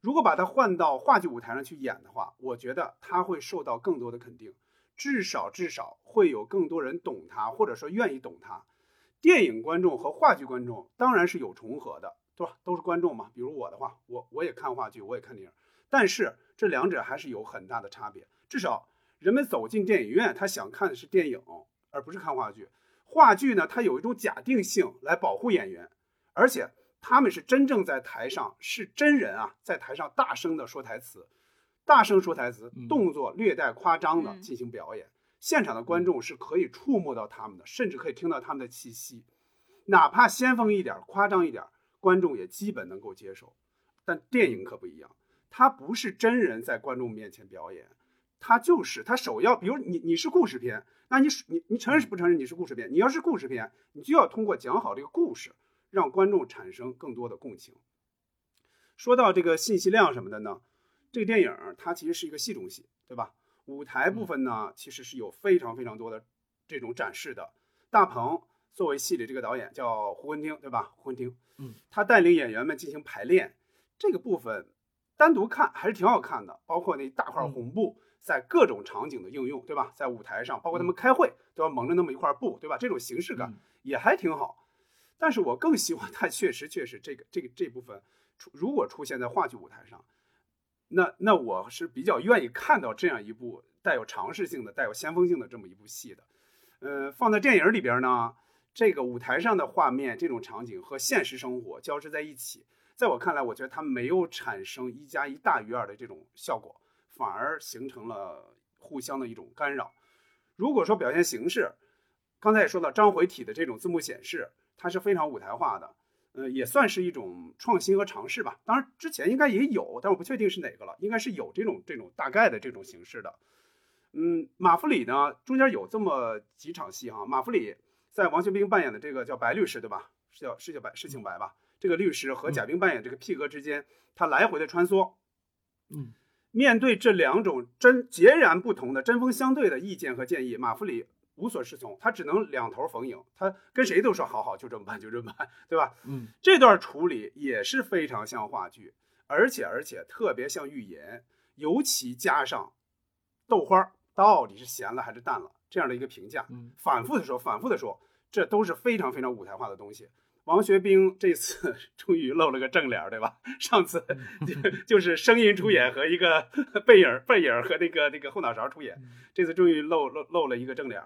如果把它换到话剧舞台上去演的话，我觉得它会受到更多的肯定，至少至少会有更多人懂它，或者说愿意懂它。电影观众和话剧观众当然是有重合的，对吧？都是观众嘛。比如我的话，我我也看话剧，我也看电影，但是这两者还是有很大的差别。至少人们走进电影院，他想看的是电影，而不是看话剧。话剧呢，它有一种假定性来保护演员，而且他们是真正在台上是真人啊，在台上大声的说台词，大声说台词，动作略带夸张的进行表演。现场的观众是可以触摸到他们的，甚至可以听到他们的气息，哪怕先锋一点、夸张一点，观众也基本能够接受。但电影可不一样，它不是真人在观众面前表演，它就是它首要，比如你你是故事片，那你你你承认是不承认你是故事片？你要是故事片，你就要通过讲好这个故事，让观众产生更多的共情。说到这个信息量什么的呢？这个电影它其实是一个戏中戏，对吧？舞台部分呢，其实是有非常非常多的这种展示的。大鹏作为戏里这个导演叫胡文汀，对吧？胡文汀，嗯，他带领演员们进行排练，这个部分单独看还是挺好看的。包括那大块红布在各种场景的应用，对吧？在舞台上，包括他们开会都要蒙着那么一块布，对吧？这种形式感也还挺好。但是我更希望它确实确实这个这个这部分出如果出现在话剧舞台上。那那我是比较愿意看到这样一部带有尝试性的、带有先锋性的这么一部戏的，呃，放在电影里边呢，这个舞台上的画面、这种场景和现实生活交织在一起，在我看来，我觉得它没有产生一加一大于二的这种效果，反而形成了互相的一种干扰。如果说表现形式，刚才也说到章回体的这种字幕显示，它是非常舞台化的。呃，也算是一种创新和尝试吧。当然，之前应该也有，但我不确定是哪个了。应该是有这种这种大概的这种形式的。嗯，马弗里呢，中间有这么几场戏哈。马弗里在王学兵扮演的这个叫白律师，对吧？是叫是叫白是姓白吧？这个律师和贾冰扮演这个屁哥之间，他来回的穿梭。嗯，面对这两种针截然不同的针锋相对的意见和建议，马弗里。无所适从，他只能两头逢迎，他跟谁都说好好，就这么办，就这么办，对吧？嗯，这段处理也是非常像话剧，而且而且特别像寓言，尤其加上豆花到底是咸了还是淡了这样的一个评价，嗯，反复的说，反复的说，这都是非常非常舞台化的东西。王学兵这次 <laughs> 终于露了个正脸，对吧？上次 <laughs> 就就是声音出演和一个 <laughs> 背影背影和那个那个后脑勺出演，这次终于露露露了一个正脸。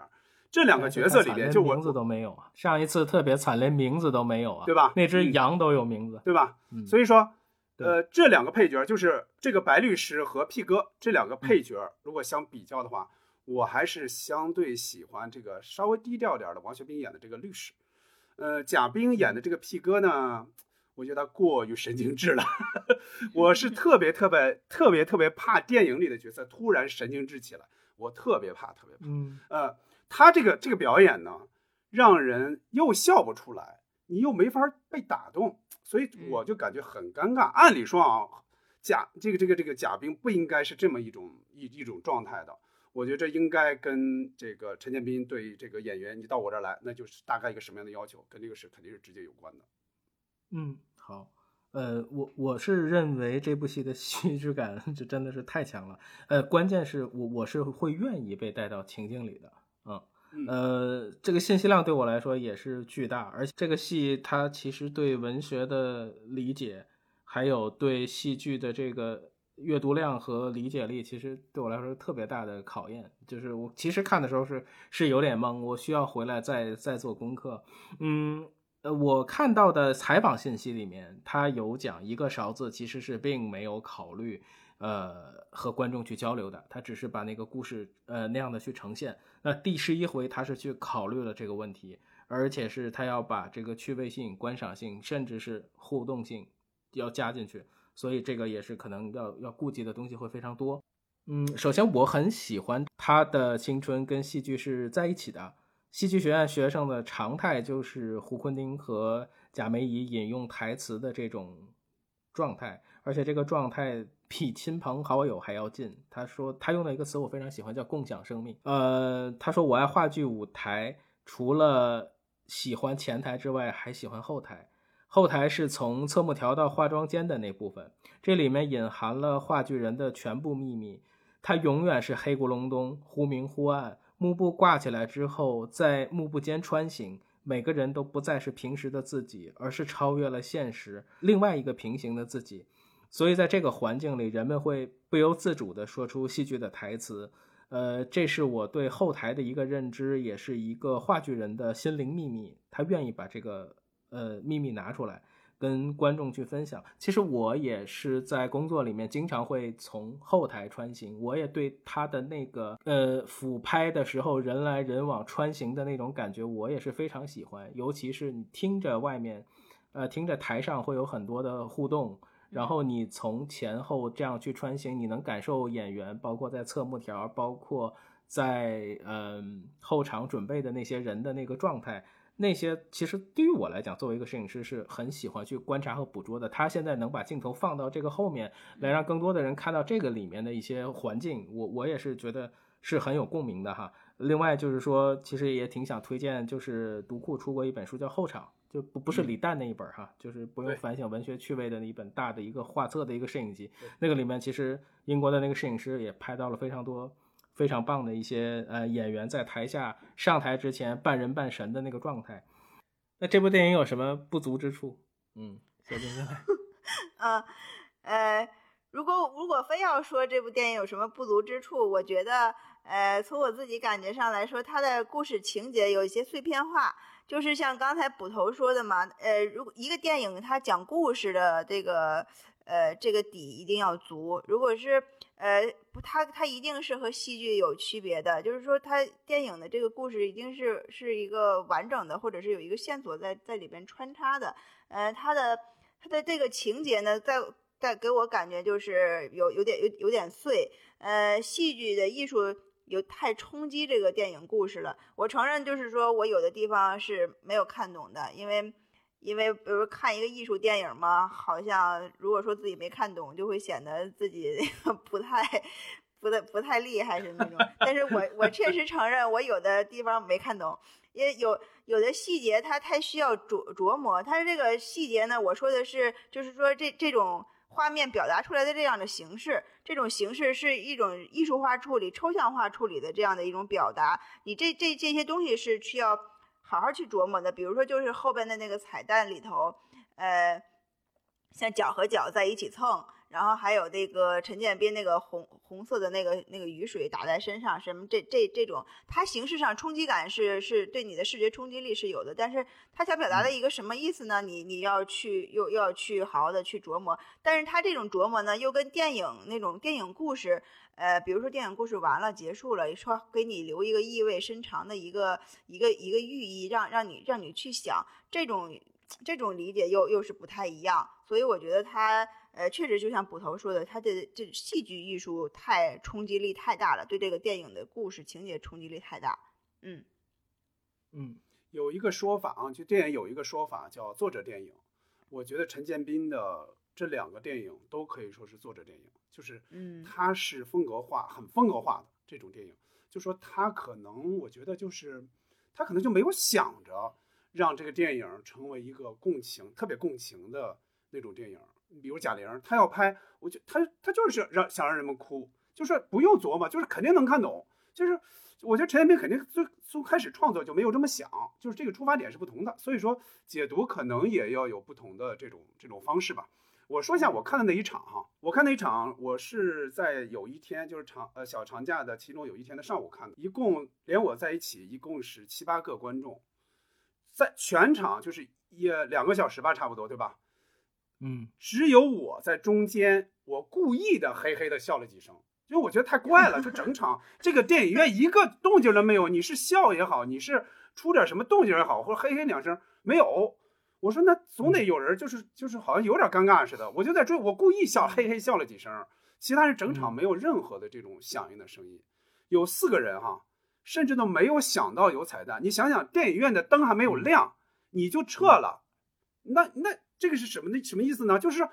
这两个角色里边，就名字都没有啊！上一次特别惨，连名字都没有啊，对吧？那只羊都有名字，对吧？所以说，呃，这两个配角就是这个白律师和屁哥这两个配角，如果相比较的话，我还是相对喜欢这个稍微低调点的王学兵演的这个律师。呃，贾冰演的这个屁哥呢，我觉得他过于神经质了。<laughs> 我是特别特别特别特别怕电影里的角色突然神经质起来，我特别怕，特别怕。嗯，呃。他这个这个表演呢，让人又笑不出来，你又没法被打动，所以我就感觉很尴尬。按理说啊，贾这个这个这个贾冰不应该是这么一种一一种状态的。我觉得这应该跟这个陈建斌对这个演员，你到我这儿来，那就是大概一个什么样的要求，跟这个是肯定是直接有关的。嗯，好，呃，我我是认为这部戏的戏剧感这真的是太强了。呃，关键是我我是会愿意被带到情境里的。嗯，呃，这个信息量对我来说也是巨大，而且这个戏它其实对文学的理解，还有对戏剧的这个阅读量和理解力，其实对我来说特别大的考验。就是我其实看的时候是是有点懵，我需要回来再再做功课。嗯，呃，我看到的采访信息里面，他有讲一个勺子其实是并没有考虑。呃，和观众去交流的，他只是把那个故事呃那样的去呈现。那第十一回他是去考虑了这个问题，而且是他要把这个趣味性、观赏性，甚至是互动性要加进去，所以这个也是可能要要顾及的东西会非常多。嗯，首先我很喜欢他的青春跟戏剧是在一起的。戏剧学院学生的常态就是胡坤汀和贾梅姨引用台词的这种状态，而且这个状态。比亲朋好友还要近。他说，他用了一个词我非常喜欢，叫“共享生命”。呃，他说我爱话剧舞台，除了喜欢前台之外，还喜欢后台。后台是从侧幕调到化妆间的那部分，这里面隐含了话剧人的全部秘密。它永远是黑咕隆咚、忽明忽暗。幕布挂起来之后，在幕布间穿行，每个人都不再是平时的自己，而是超越了现实，另外一个平行的自己。所以在这个环境里，人们会不由自主地说出戏剧的台词。呃，这是我对后台的一个认知，也是一个话剧人的心灵秘密。他愿意把这个。呃，秘密拿出来跟观众去分享。其实我也是在工作里面经常会从后台穿行，我也对他的那个呃俯拍的时候人来人往穿行的那种感觉，我也是非常喜欢。尤其是你听着外面，呃，听着台上会有很多的互动，然后你从前后这样去穿行，你能感受演员，包括在侧幕条，包括在嗯后场准备的那些人的那个状态。那些其实对于我来讲，作为一个摄影师是很喜欢去观察和捕捉的。他现在能把镜头放到这个后面来，让更多的人看到这个里面的一些环境，我我也是觉得是很有共鸣的哈。另外就是说，其实也挺想推荐，就是读库出过一本书叫《后场》，就不不是李诞那一本哈，就是不用反省文学趣味的那一本大的一个画册的一个摄影集。那个里面其实英国的那个摄影师也拍到了非常多。非常棒的一些呃演员在台下上台之前半人半神的那个状态，那这部电影有什么不足之处？嗯，小丁哥。嗯，<laughs> 呃，如果如果非要说这部电影有什么不足之处，我觉得，呃，从我自己感觉上来说，它的故事情节有一些碎片化，就是像刚才捕头说的嘛，呃，如果一个电影它讲故事的这个。呃，这个底一定要足。如果是呃不，它它一定是和戏剧有区别的，就是说它电影的这个故事一定是是一个完整的，或者是有一个线索在在里边穿插的。呃，它的它的这个情节呢，在在给我感觉就是有有点有有点碎。呃，戏剧的艺术有太冲击这个电影故事了。我承认，就是说我有的地方是没有看懂的，因为。因为比如看一个艺术电影嘛，好像如果说自己没看懂，就会显得自己 <laughs> 不太、不太、不太厉害是那种。但是我 <laughs> 我确实承认，我有的地方没看懂，也有有的细节它太需要琢琢磨。它这个细节呢，我说的是，就是说这这种画面表达出来的这样的形式，这种形式是一种艺术化处理、抽象化处理的这样的一种表达。你这这这些东西是需要。好好去琢磨的，比如说就是后边的那个彩蛋里头，呃，像脚和脚在一起蹭，然后还有那个陈建斌那个红红色的那个那个雨水打在身上，什么这这这种，它形式上冲击感是是对你的视觉冲击力是有的，但是他想表达的一个什么意思呢？你你要去又又要去好好的去琢磨，但是他这种琢磨呢，又跟电影那种电影故事。呃，比如说电影故事完了结束了，说给你留一个意味深长的一个一个一个寓意，让让你让你去想，这种这种理解又又是不太一样。所以我觉得他呃确实就像捕头说的，他的这戏剧艺术太冲击力太大了，对这个电影的故事情节冲击力太大。嗯嗯，有一个说法啊，就电影有一个说法叫作者电影。我觉得陈建斌的这两个电影都可以说是作者电影。就是，嗯，他是风格化，很风格化的这种电影。就说他可能，我觉得就是，他可能就没有想着让这个电影成为一个共情、特别共情的那种电影。比如贾玲，她要拍，我就她她就是让想让人们哭，就是不用琢磨，就是肯定能看懂。就是我觉得陈建斌肯定最从开始创作就没有这么想，就是这个出发点是不同的，所以说解读可能也要有不同的这种这种方式吧。我说一下我看的那一场哈，我看那一场，我是在有一天就是长呃小长假的其中有一天的上午看的，一共连我在一起一共是七八个观众，在全场就是一两个小时吧，差不多对吧？嗯，只有我在中间，我故意的嘿嘿的笑了几声，因为我觉得太怪了，就整场 <laughs> 这个电影院一个动静都没有，你是笑也好，你是出点什么动静也好，或者嘿嘿两声没有。我说那总得有人，就是就是好像有点尴尬似的，我就在追，我故意笑，嘿嘿笑了几声，其他人整场没有任何的这种响应的声音，有四个人哈，甚至都没有想到有彩蛋。你想想，电影院的灯还没有亮，你就撤了，那那这个是什么那什么意思呢？就是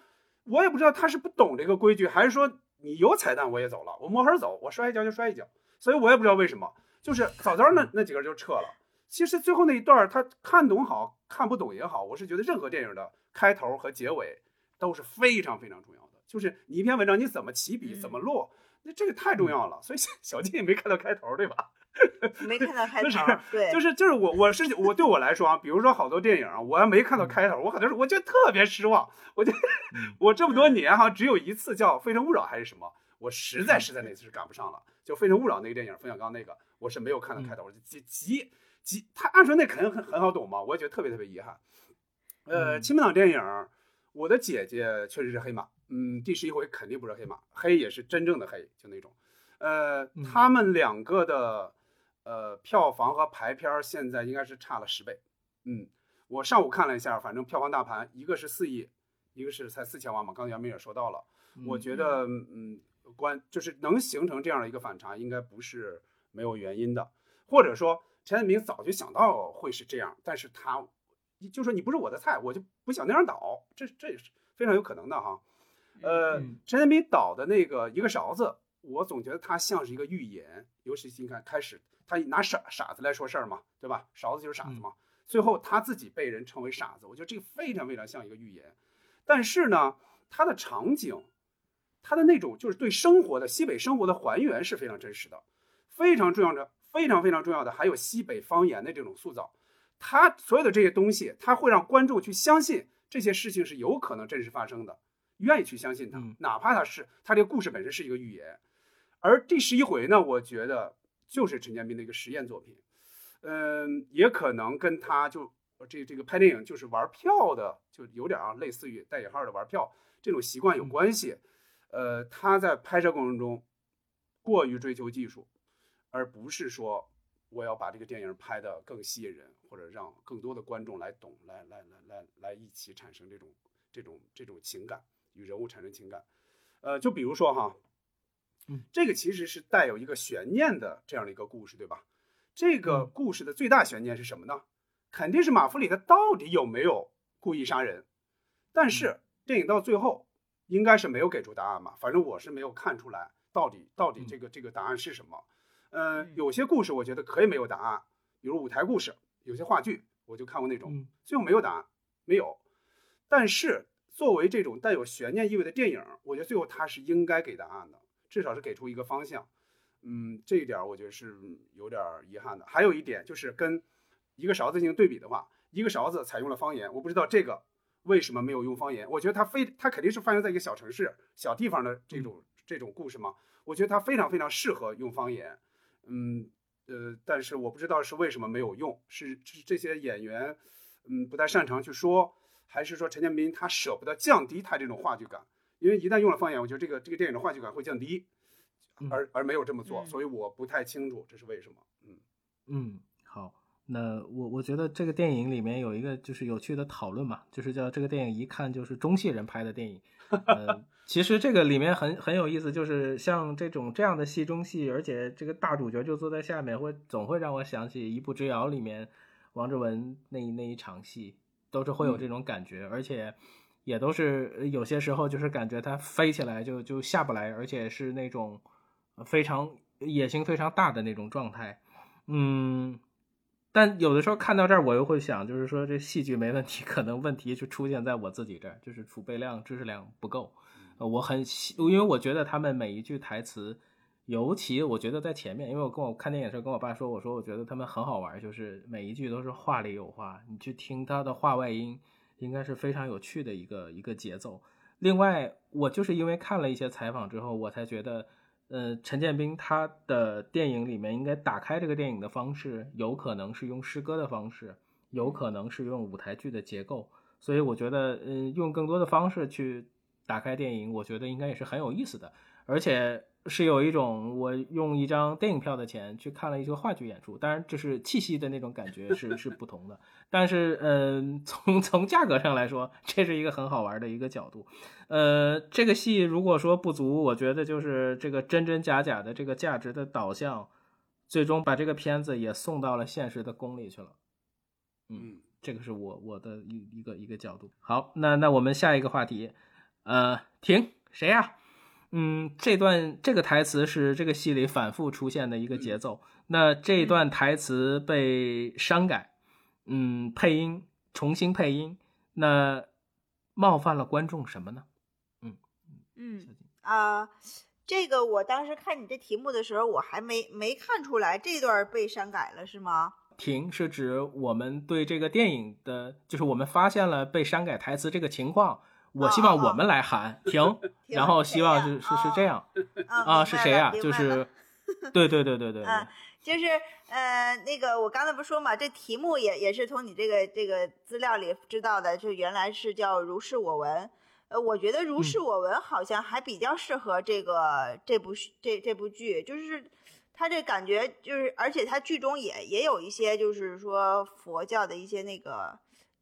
我也不知道他是不懂这个规矩，还是说你有彩蛋我也走了，我摸黑走，我摔一跤就摔一跤，所以我也不知道为什么，就是早早那那几个人就撤了。其实最后那一段他看懂好看不懂也好，我是觉得任何电影的开头和结尾都是非常非常重要的。就是你一篇文章你怎么起笔，嗯怎么落，那这个太重要了。所以小小静也没看到开头，对吧？<laughs> 没看到开头，对，就是就是我我是我对我来说啊，比如说好多电影啊，我要没看到开头，我可能是我就特别失望。我就嗯 <laughs> 我这么多年哈，只有一次叫《非诚勿扰》还是什么，我实在实在那次是赶不上了。就《非诚勿扰》那个电影，冯小刚那个，我是没有看到开头，我就急急急。他按说那肯定很很好懂嘛，我也觉得特别特别遗憾。呃，嗯亲民党电影，我的姐姐确实是黑马，嗯，第十一回肯定不是黑马，黑也是真正的黑，就那种。呃，嗯他们两个的呃票房和排片儿现在应该是差了十倍。嗯，我上午看了一下，反正票房大盘一个是四亿，一个是才四千万嘛。刚才杨明也说到了，我觉得嗯，关就是能形成这样的一个反差，应该不是没有原因的，或者说陈建明早就想到会是这样，但是他就说你不是我的菜，我就不想那样导，这这也是非常有可能的哈。呃嗯，陈建明导的那个一个勺子，我总觉得它像是一个预言，尤其是你看开始他拿傻傻子来说事儿嘛，对吧？勺子就是傻子嘛，最后他自己被人称为傻子，我觉得这个非常非常像一个寓言。但是呢，他的场景，他的那种就是对生活的西北生活的还原是非常真实的，非常重要的，非常非常重要的，还有西北方言的这种塑造。他所有的这些东西，他会让观众去相信这些事情是有可能真实发生的，愿意去相信它嗯，哪怕它是他这个故事本身是一个寓言。而第十一回呢，我觉得就是陈建斌的一个实验作品，嗯，也可能跟他就这这个拍电影就是玩票的，就有点啊类似于带引号的玩票这种习惯有关系。呃，他在拍摄过程中过于追求技术，而不是说我要把这个电影拍得更吸引人，或者让更多的观众来懂，来来来来来一起产生这种这种这种情感，与人物产生情感。呃，就比如说哈，嗯，这个其实是带有一个悬念的这样的一个故事，对吧？这个嗯故事的最大悬念是什么呢？肯定是马弗里他到底有没有故意杀人？但是电影到最后应该是没有给出答案嘛，反正我是没有看出来到底到底这个这个答案是什么。呃，嗯有些故事我觉得可以没有答案，比如舞台故事，有些话剧我就看过那种，嗯最后没有答案，没有。但是作为这种带有悬念意味的电影，我觉得最后它是应该给答案的，至少是给出一个方向。嗯，这一点我觉得是有点遗憾的。还有一点就是跟一个勺子进行对比的话，一个勺子采用了方言，我不知道这个为什么没有用方言。我觉得它非它肯定是发生在一个小城市、小地方的这种这种故事嘛，我觉得它非常非常适合用方言。嗯呃，但是我不知道是为什么没有用，是是这些演员嗯不太擅长去说，还是说陈建斌他舍不得降低他这种话剧感？因为一旦用了方言，我觉得这个这个电影的话剧感会降低，嗯而而没有这么做，嗯所以我不太清楚这是为什么。嗯嗯，好，那我我觉得这个电影里面有一个就是有趣的讨论嘛，就是叫这个电影一看就是中戏人拍的电影。<laughs> 呃，其实这个里面很很有意思，就是像这种这样的戏中戏，而且这个大主角就坐在下面，会总会让我想起《一步之遥》里面王志文那那一场戏，都是会有这种感觉，而且也都是呃有些时候就是感觉它飞起来就就下不来，而且是那种呃非常野心非常大的那种状态。嗯，但有的时候看到这儿，我又会想，就是说这戏剧没问题，可能问题就出现在我自己这儿，就是储备量、知识量不够。呃，我很喜，因为我觉得他们每一句台词，尤其我觉得在前面，因为我跟我看电影的时候跟我爸说，我说我觉得他们很好玩，就是每一句都是话里有话，你去听他的话外音，应该是非常有趣的一个一个节奏。另外，我就是因为看了一些采访之后，我才觉得，呃，陈建斌他的电影里面应该打开这个电影的方式，有可能是用诗歌的方式，有可能是用舞台剧的结构，所以我觉得，嗯、用更多的方式去打开电影，我觉得应该也是很有意思的，而且是有一种我用一张电影票的钱去看了一个话剧演出，当然这是气息的那种感觉是是不同的，但是嗯、从从价格上来说，这是一个很好玩的一个角度。呃，这个戏如果说不足，我觉得就是这个真真假假的这个价值的导向，最终把这个片子也送到了现实的宫里去了。嗯，嗯这个是我我的一一个一个角度。好，那那我们下一个话题，呃，停，谁呀、嗯，这段这个台词是这个戏里反复出现的一个节奏。那这段台词被删改，嗯，配音重新配音。那冒犯了观众什么呢？嗯嗯啊、这个我当时看你这题目的时候，我还没没看出来这段被删改了是吗？停是指我们对这个电影的，就是我们发现了被删改台词这个情况，我希望我们来喊 <laughs> 停，然后希望是是是这样啊啊，是谁呀？<laughs> 就是，对对对对对，就是呃，那个我刚才不说嘛，这题目也也是从你这个这个资料里知道的，就原来是叫如是我闻。呃，我觉得如是我闻好像还比较适合这个、这部这这部剧，就是它这感觉就是，而且它剧中也也有一些就是说佛教的一些那个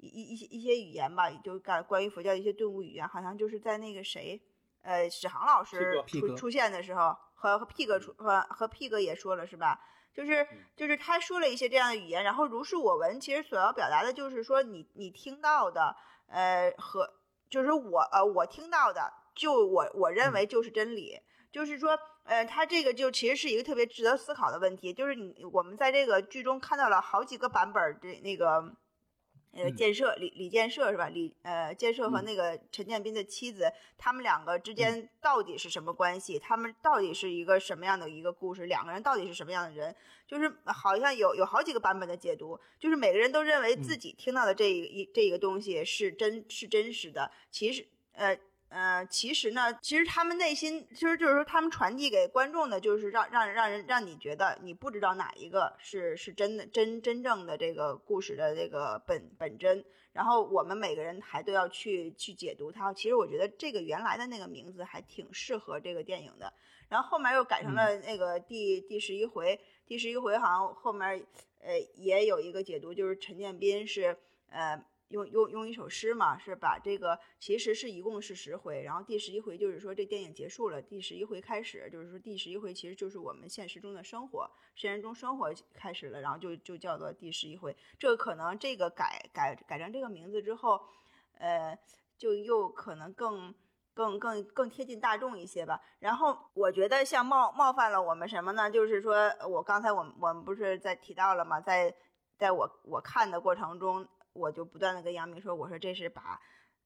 一一一些一些语言吧，就关关于佛教的一些顿悟语言，好像就是在那个谁呃史航老师出出现的时候，和和 P 哥出和和 P 哥也说了是吧？就是就是他说了一些这样的语言，然后如是我闻，其实所要表达的就是说你你听到的，呃和就是我呃我听到的，就我我认为就是真理，就是说呃他这个就其实是一个特别值得思考的问题，就是你我们在这个剧中看到了好几个版本儿的那个。呃，嗯建设李李建设是吧？李呃建设和嗯那个陈建斌的妻子，他们两个之间到底是什么关系？他们到底是一个什么样的一个故事？两个人到底是什么样的人？就是好像有有好几个版本的解读，就是每个人都认为自己听到的这一一这一个东西是真是真实的，其实呃。呃，其实呢，其实他们内心，其实就是说，他们传递给观众的，就是让让让人让你觉得你不知道哪一个是是真的真真正的这个故事的这个本本真，然后我们每个人还都要去去解读它。其实我觉得这个原来的那个名字还挺适合这个电影的，然后后面又改成了那个第、第十一回，第十一回好像后面呃也有一个解读，就是陈建斌是呃。用用用一首诗嘛，是把这个其实是一共是十回，然后第十一回就是说这电影结束了，第十一回开始，就是说第十一回其实就是我们现实中的生活，现实中生活开始了，然后就就叫做第十一回。这个可能这个改改改成这个名字之后，呃，就又可能更更更更贴近大众一些吧。然后我觉得像冒冒犯了我们什么呢？就是说我刚才我们我们不是在提到了吗？在在我我看的过程中。我就不断的跟杨明说，我说这是把，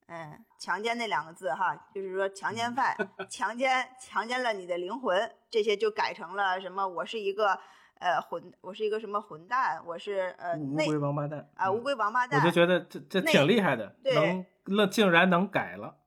嗯，强奸那两个字哈，就是说强奸犯强奸强奸了你的灵魂，这些就改成了什么？我是一个呃混，我是一个什么混蛋？我是呃乌龟王八蛋啊乌龟王八蛋。我就觉得这这挺厉害的，对能那竟然能改了，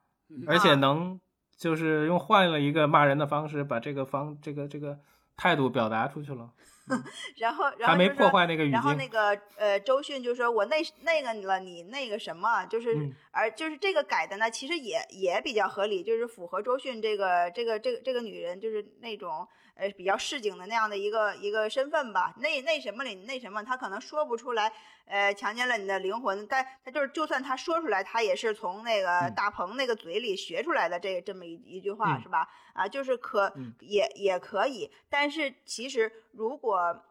而且啊能就是用换了一个骂人的方式，把这个方这个这个态度表达出去了，<laughs> 然后然后就说破坏那个语然后那。个呃，周迅就说：“我那那个了，你那个什么，就是、嗯而就是这个改的呢，其实也也比较合理，就是符合周迅这个这个这个这个女人，就是那种呃比较市井的那样的一个一个身份吧。那那什么里那什么，她可能说不出来，呃，强奸了你的灵魂，但他就是就算他说出来，他也是从那个嗯。大鹏那个嘴里学出来的这这么一一句话，嗯。是吧？啊，就是可、嗯。也也可以，但是其实如果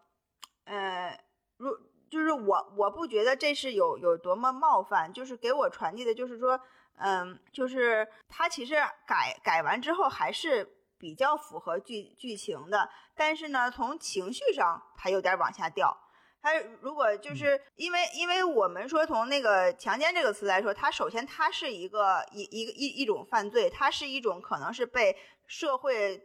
呃，如就是我我不觉得这是有有多么冒犯，就是给我传递的就是说，嗯，就是他其实改改完之后还是比较符合剧剧情的，但是呢，从情绪上他有点往下掉。他如果就是因为，因为我们说从那个强奸这个词来说，它首先它是一个一一个一一种犯罪，它是一种可能是被社会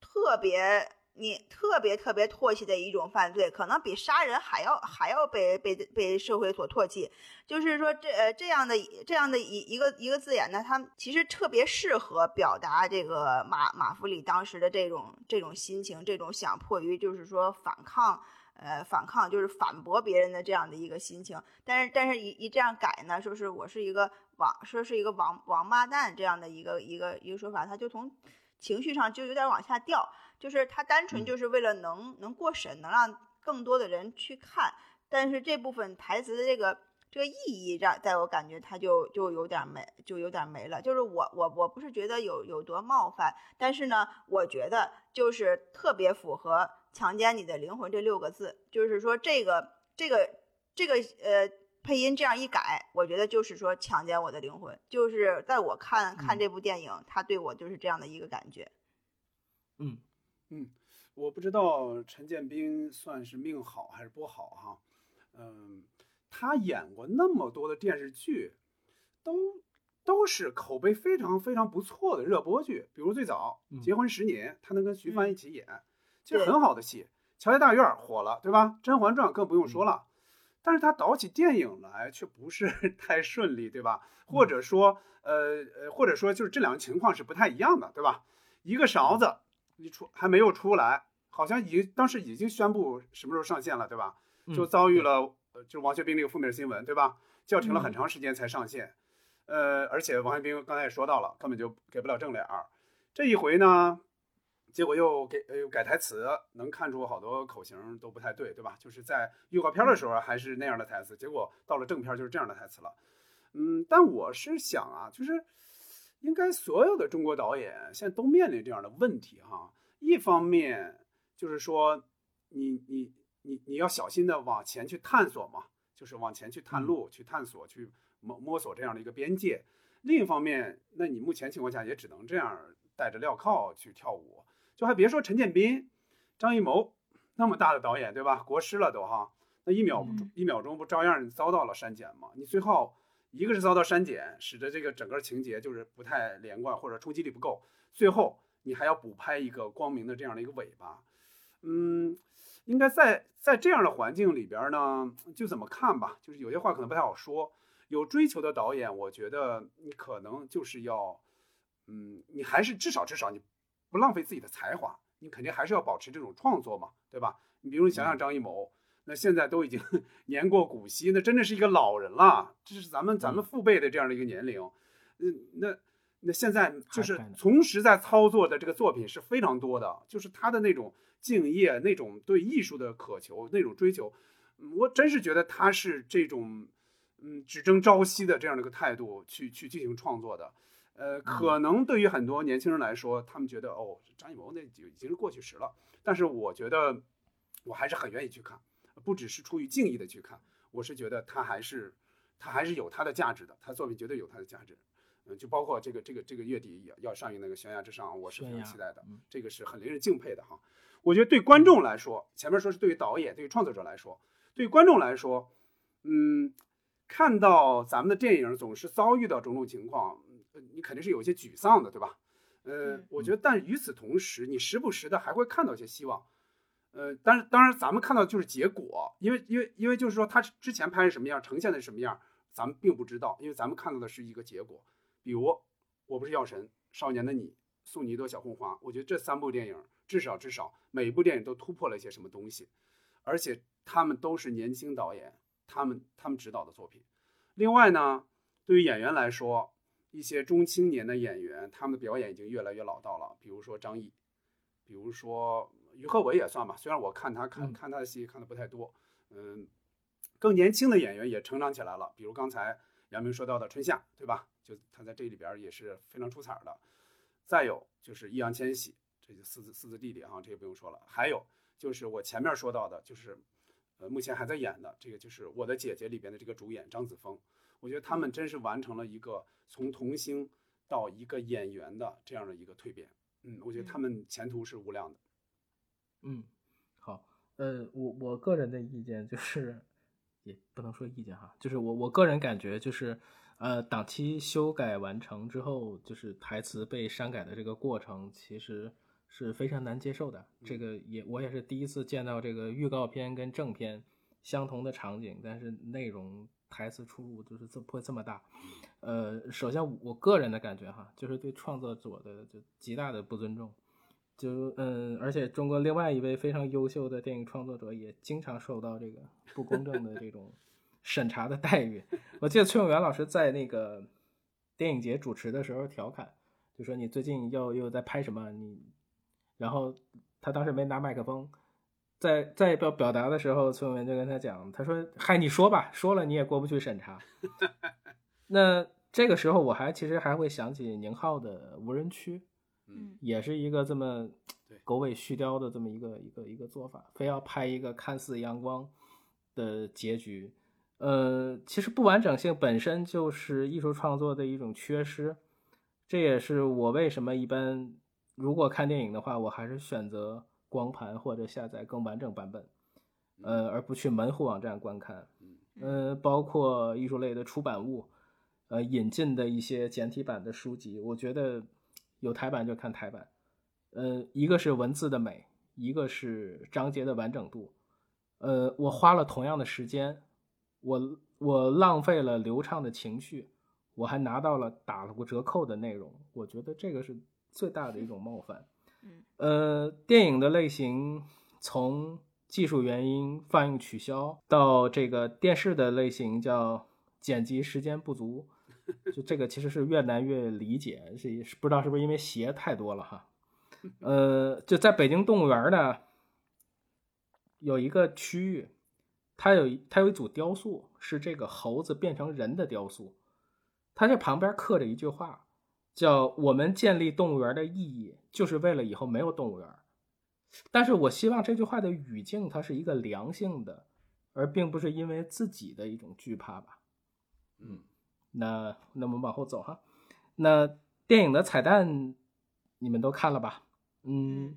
特别你特别特别唾弃的一种犯罪，可能比杀人还要还要被被被社会所唾弃。就是说这呃这样的这样的一一个一个字眼呢，它其实特别适合表达这个马马弗里当时的这种这种心情，这种想迫于就是说反抗。呃，反抗就是反驳别人的这样的一个心情，但是但是一一这样改呢，说是我是一个王，说是一个王王八蛋这样的一个一个一个说法，他就从情绪上就有点往下掉，就是他单纯就是为了能能过审，能让更多的人去看，但是这部分台词的这个这个意义让在我感觉他就就有点没就有点没了，就是我我我不是觉得有有多冒犯，但是呢，我觉得就是特别符合。强奸你的灵魂这六个字，就是说这个这个这个呃配音这样一改，我觉得就是说强奸我的灵魂，就是在我看看这部电影，他对我就是这样的一个感觉。嗯。嗯，我不知道陈建斌算是命好还是不好哈，嗯，他演过那么多的电视剧，都都是口碑非常非常不错的热播剧，比如最早嗯《结婚十年》，他能跟徐帆嗯。一起演，其实很好的戏。《乔家大院》火了，对吧？《甄嬛传》更不用说了，但是他导起电影来却不是 <laughs> 太顺利，对吧？或者说，呃呃，或者说就是这两个情况是不太一样的，对吧？一个勺子一出还没有出来，好像已经当时已经宣布什么时候上线了，对吧？就嗯遭遇了呃，就是王学兵那个负面新闻，对吧？叫停了很嗯长时间才上线，呃，而且王学兵刚才也说到了，根本就给不了正脸儿。这一回呢，结果又给呃又改台词，能看出好多口型都不太对，对吧？就是在预告片的时候还是那样的台词，结果到了正片就是这样的台词了。嗯，但我是想啊，就是应该所有的中国导演现在都面临这样的问题哈。一方面就是说你你你你要小心的往前去探索嘛，就是往前去探路、去探索、去摸摸索这样的一个边界。另一方面，那你目前情况下也只能这样带着镣铐去跳舞，就还别说陈建斌、张艺谋那么大的导演，对吧？国师了都哈，那一秒不嗯一秒钟不照样遭到了删减吗？你最后一个是遭到删减，使得这个整个情节就是不太连贯或者冲击力不够，最后你还要补拍一个光明的这样的一个尾巴，嗯，应该在在这样的环境里边呢，就怎么看吧，就是有些话可能不太好说。有追求的导演，我觉得你可能就是要，嗯，你还是至少至少你不浪费自己的才华，你肯定还是要保持这种创作嘛，对吧？你比如你想想张艺谋，那现在都已经 <laughs> 年过古稀，那真的是一个老人了，这是咱们咱们父辈的这样的一个年龄，嗯，那那现在就是同时在操作的这个作品是非常多的，就是他的那种敬业、那种对艺术的渴求、那种追求，嗯我真是觉得他是这种。嗯，只争朝夕的这样的一个态度去去进行创作的，呃，可能对于很多年轻人来说，他们觉得哦，张艺谋那就已经是过去时了。但是我觉得我还是很愿意去看，不只是出于敬意的去看，我是觉得他还是他还是有他的价值的，他作品绝对有他的价值。嗯，就包括这个这个这个月底也要上映那个《悬崖之上》，我是非常期待的嗯，这个是很令人敬佩的哈。我觉得对观众来说，前面说是对于导演、对于创作者来说，对于观众来说，嗯。看到咱们的电影总是遭遇到种种情况，呃你肯定是有一些沮丧的，对吧？呃嗯，我觉得，但与此同时，你时不时的还会看到一些希望。呃，但是当然，咱们看到就是结果，因为因为因为就是说他之前拍是什么样，呈现的是什么样，咱们并不知道，因为咱们看到的是一个结果。比如《我不是药神》《少年的你》《送你一朵小红花》，我觉得这三部电影至少至少每一部电影都突破了一些什么东西，而且他们都是年轻导演。他们他们指导的作品，另外呢，对于演员来说，一些中青年的演员，他们的表演已经越来越老道了。比如说张译，比如说于和伟也算吧，虽然我看他看嗯看他的戏看的不太多，嗯，更年轻的演员也成长起来了。比如刚才杨明说到的春夏，对吧？就他在这里边也是非常出彩的。再有就是易烊千玺，这就四字四字弟弟哈，这也不用说了。还有就是我前面说到的，就是。呃，目前还在演的这个就是《我的姐姐》里边的这个主演张子枫，我觉得他们真是完成了一个从童星到一个演员的这样的一个蜕变。嗯，我觉得他们前途是无量的。嗯，好，呃，我我个人的意见就是，也不能说意见哈，就是我我个人感觉就是，呃，档期修改完成之后，就是台词被删改的这个过程，其实。是非常难接受的，这个也我也是第一次见到这个预告片跟正片相同的场景，但是内容台词出入就是这会这么大。呃，首先我个人的感觉哈，就是对创作者的就极大的不尊重。就嗯，而且中国另外一位非常优秀的电影创作者也经常受到这个不公正的这种审查的待遇。我记得崔永元老师在那个电影节主持的时候调侃，就说你最近又又在拍什么你。然后他当时没拿麦克风，在在表表达的时候，崔永元就跟他讲，他说：“嗨，你说吧，说了你也过不去审查。<laughs> ”那这个时候我还其实还会想起宁浩的《无人区》，嗯，也是一个这么对狗尾续貂的这么一个一个一个做法，非要拍一个看似阳光的结局。呃，其实不完整性本身就是艺术创作的一种缺失，这也是我为什么一般。如果看电影的话，我还是选择光盘或者下载更完整版本，呃，而不去门户网站观看。呃，包括艺术类的出版物，呃引进的一些简体版的书籍，我觉得有台版就看台版，呃，一个是文字的美，一个是章节的完整度，呃，我花了同样的时间，我我浪费了流畅的情绪，我还拿到了打了过折扣的内容，我觉得这个是最大的一种冒犯。嗯，呃，电影的类型从技术原因放映取消到这个电视的类型叫剪辑时间不足，<laughs> 就这个其实是越难越理解，是是不知道是不是因为鞋太多了哈。<laughs> 呃，就在北京动物园呢，有一个区域，它有它有一组雕塑，是这个猴子变成人的雕塑，它这旁边刻着一句话，叫“我们建立动物园的意义就是为了以后没有动物园”。但是我希望这句话的语境它是一个良性的，而并不是因为自己的一种惧怕吧。嗯，那那我们往后走哈。那电影的彩蛋你们都看了吧？嗯，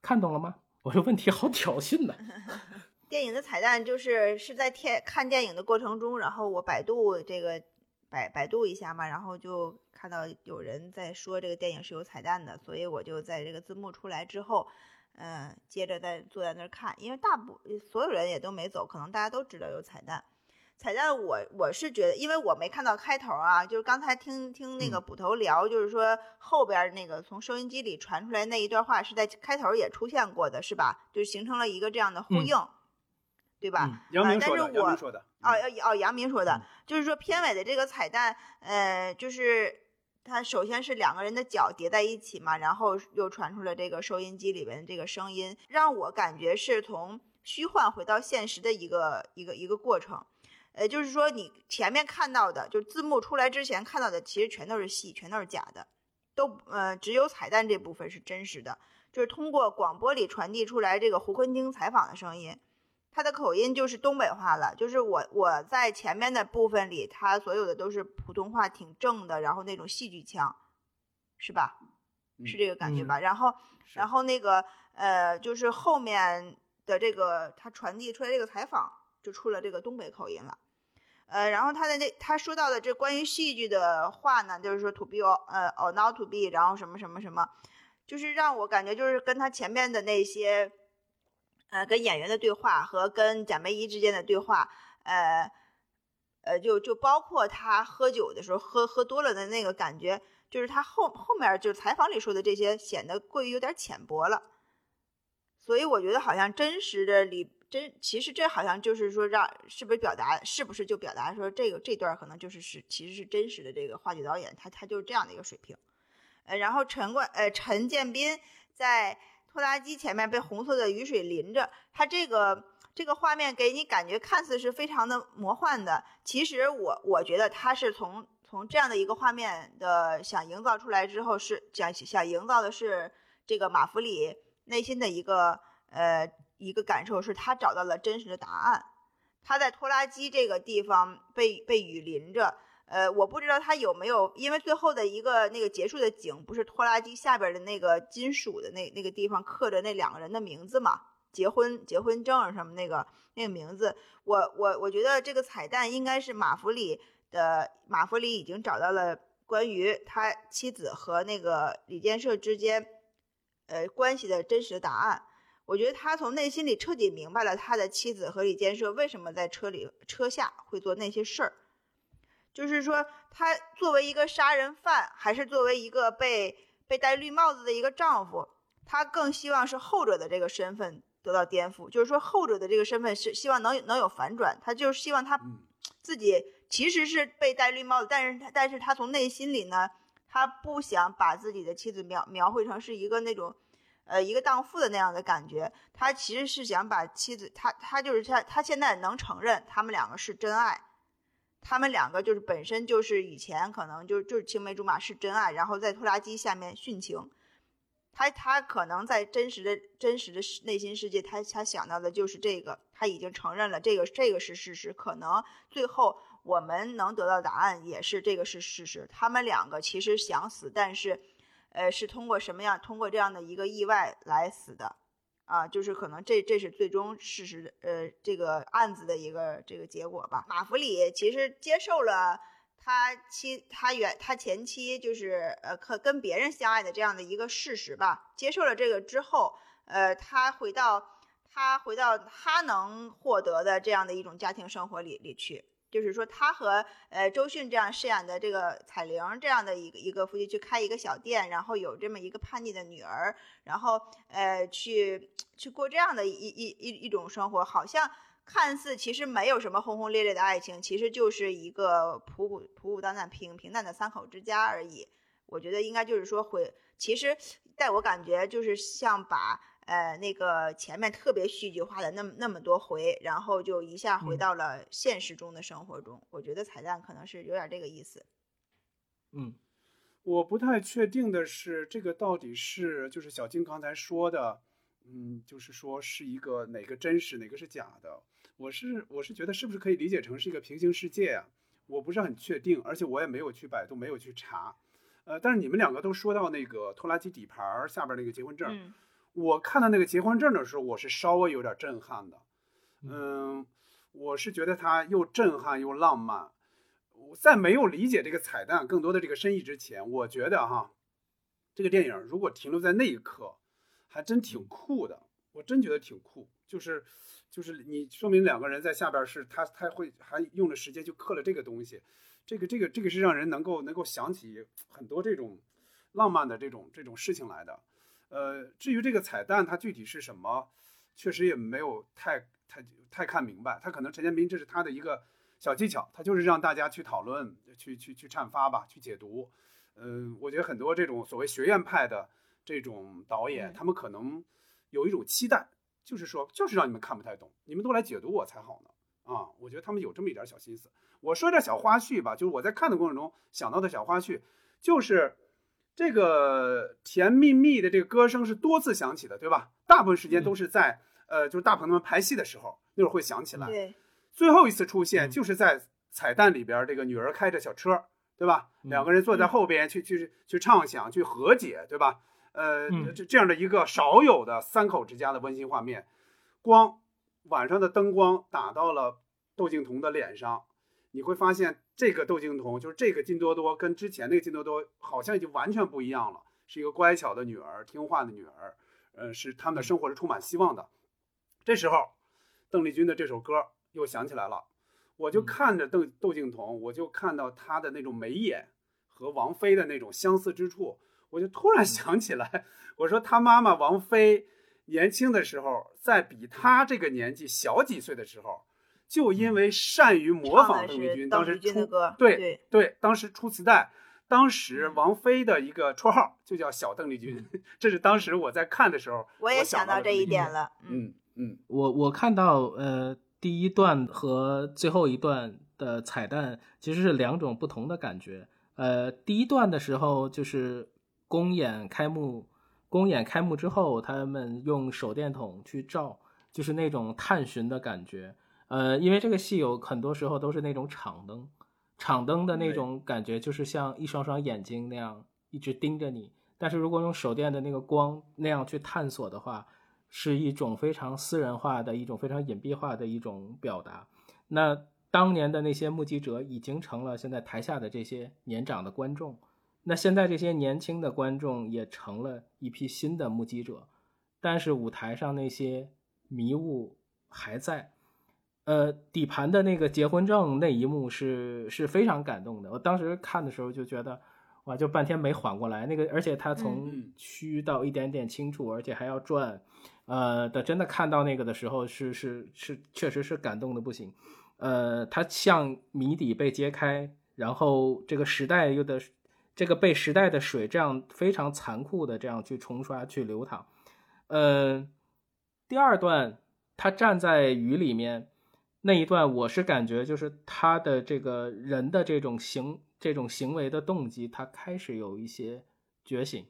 看懂了吗？我这问题好挑衅呢。<laughs> 电影的彩蛋就是是在天看电影的过程中，然后我百度这个百百度一下嘛，然后就看到有人在说这个电影是有彩蛋的，所以我就在这个字幕出来之后，嗯、接着再坐在那儿看，因为大部所有人也都没走，可能大家都知道有彩蛋。彩蛋我我是觉得，因为我没看到开头啊，就是刚才听听那个捕头聊，就是说后边那个从收音机里传出来那一段话是在开头也出现过的，是吧？就形成了一个这样的呼嗯应，对吧？嗯杨明说的，啊但是我杨明说的。哦嗯哦，杨明说的嗯，就是说片尾的这个彩蛋，呃，就是它首先是两个人的脚叠在一起嘛，然后又传出了这个收音机里边的这个声音，让我感觉是从虚幻回到现实的一个一个一个过程。呃，就是说你前面看到的，就字幕出来之前看到的，其实全都是戏，全都是假的，都呃只有彩蛋这部分是真实的，就是通过广播里传递出来这个胡昆汀采访的声音。他的口音就是东北话了，就是我我在前面的部分里，他所有的都是普通话，挺正的，然后那种戏剧腔，是吧？是这个感觉吧？然后，然后那个呃，就是后面的这个他传递出来这个采访，就出了这个东北口音了。呃，然后他的那他说到的这关于戏剧的话呢，就是说 to be or 呃 or not to be，然后什么什么什么，就是让我感觉就是跟他前面的那些，呃，跟演员的对话和跟贾梅姨之间的对话，呃，呃，就就包括他喝酒的时候喝喝多了的那个感觉，就是他后后面就是采访里说的这些显得过于有点浅薄了，所以我觉得好像真实的里真其实这好像就是说让是不是表达是不是就表达说这个这段可能就是是其实是真实的这个话剧导演他他就是这样的一个水平，呃，然后陈冠呃陈建斌在拖拉机前面被红色的雨水淋着，它这个这个画面给你感觉看似是非常的魔幻的，其实我我觉得它是从从这样的一个画面的想营造出来之后是想想营造的是这个马弗里内心的一个呃一个感受，是他找到了真实的答案。他在拖拉机这个地方被被雨淋着，呃，我不知道他有没有，因为最后的一个那个结束的景，不是拖拉机下边的那个金属的那那个地方刻着那两个人的名字嘛？结婚结婚证什么那个那个名字，我我我觉得这个彩蛋应该是马弗里的，马弗里已经找到了关于他妻子和那个李建设之间，呃关系的真实的答案。我觉得他从内心里彻底明白了他的妻子和李建设为什么在车里车下会做那些事儿。就是说，他作为一个杀人犯，还是作为一个被被戴绿帽子的一个丈夫，他更希望是后者的这个身份得到颠覆。就是说，后者的这个身份是希望能能有反转，他就是希望他嗯自己其实是被戴绿帽子，但是他但是他从内心里呢，他不想把自己的妻子描描绘成是一个那种。呃，一个荡妇的那样的感觉，他其实是想把妻子，他他就是他，他现在能承认他们两个是真爱，他们两个就是本身就是以前可能就就是青梅竹马是真爱，然后在拖拉机下面殉情，他他可能在真实的真实的内心世界，他他想到的就是这个，他已经承认了这个这个是事实，可能最后我们能得到答案也是这个是事实，他们两个其实想死，但是。呃，是通过什么样？通过这样的一个意外来死的，啊，就是可能这这是最终事实，呃，这个案子的一个这个结果吧。马弗里其实接受了他妻他原他前妻就是呃可跟别人相爱的这样的一个事实吧，接受了这个之后，呃，他回到他回到他能获得的这样的一种家庭生活里里去。就是说，他和呃周迅这样饰演的这个彩玲这样的一个一个夫妻去开一个小店，然后有这么一个叛逆的女儿，然后呃去去过这样的一一一一种生活，好像看似其实没有什么轰轰烈烈的爱情，其实就是一个普普普普淡淡平平淡的三口之家而已。我觉得应该就是说会，其实在我感觉就是像把。呃，那个前面特别戏剧化的那么那么多回，然后就一下回到了现实中的生活中。我觉得彩蛋可能是有点这个意思。嗯，我不太确定的是，这个到底是就是小金刚才说的，嗯，就是说是一个哪个真实，哪个是假的。我是我是觉得是不是可以理解成是一个平行世界啊？我不是很确定，而且我也没有去百度，没有去查。呃，但是你们两个都说到那个拖拉机底盘下边那个结婚证。我看到那个结婚证的时候，我是稍微有点震撼的，嗯，我是觉得它又震撼又浪漫。在没有理解这个彩蛋更多的这个深意之前，我觉得哈，这个电影如果停留在那一刻，还真挺酷的。我真觉得挺酷，就是就是你说明两个人在下边是他他会还用了时间就刻了这个东西，这个这个这个是让人能够能够想起很多这种浪漫的这种这种事情来的。呃，至于这个彩蛋它具体是什么，确实也没有太太太看明白。他可能陈建斌这是他的一个小技巧，他就是让大家去讨论、去去去阐发吧，去解读。嗯，我觉得很多这种所谓学院派的这种导演，他们可能有一种期待，就是说，就是让你们看不太懂，你们都来解读我才好呢。啊，我觉得他们有这么一点小心思。我说点小花絮吧，就是我在看的过程中想到的小花絮，就是。这个甜蜜蜜的这个歌声是多次响起的，对吧？大部分时间都是在呃，就是大朋友们排戏的时候，那会儿会响起来。对，最后一次出现就是在彩蛋里边，这个女儿开着小车，对吧？两个人坐在后边去去去畅想，去和解，对吧？呃，这这样的一个少有的三口之家的温馨画面，光晚上的灯光打到了窦靖童的脸上。你会发现，这个窦靖童就是这个金多多，跟之前那个金多多好像已经完全不一样了，是一个乖巧的女儿，听话的女儿，呃，是他们的生活是充满希望的。这时候，邓丽君的这首歌又响起来了，我就看着邓窦靖童，我就看到她的那种眉眼和王菲的那种相似之处，我就突然 <laughs> 想起来，我说她妈妈王菲年轻的时候，在比她这个年纪小几岁的时候。就因为善于模仿邓丽君，当时出对对，当时出磁带，当时王菲的一个绰号就叫小邓丽君，<laughs> 这是当时我在看的时候，我也想到这一点了。嗯嗯，我我看到呃第一段和最后一段的彩蛋其实是两种不同的感觉。呃，第一段的时候就是公演开幕，公演开幕之后，他们用手电筒去照，就是那种探寻的感觉。呃，因为这个戏有很多时候都是那种场灯，场灯的那种感觉，就是像一双双眼睛那样一直盯着你。但是如果用手电的那个光那样去探索的话，是一种非常私人化的一种非常隐蔽化的一种表达。那当年的那些目击者已经成了现在台下的这些年长的观众，那现在这些年轻的观众也成了一批新的目击者，但是舞台上那些迷雾还在。呃，底盘的那个结婚证那一幕是是非常感动的。我当时看的时候就觉得，哇，就半天没缓过来。那个，而且他从虚到一点点清楚，而且还要转，呃的，真的看到那个的时候是是是，确实是感动的不行。呃，他像谜底被揭开，然后这个时代又的这个被时代的水这样非常残酷的这样去冲刷去流淌。呃，第二段他站在雨里面。那一段我是感觉，就是他的这个人的这种行这种行为的动机，他开始有一些觉醒，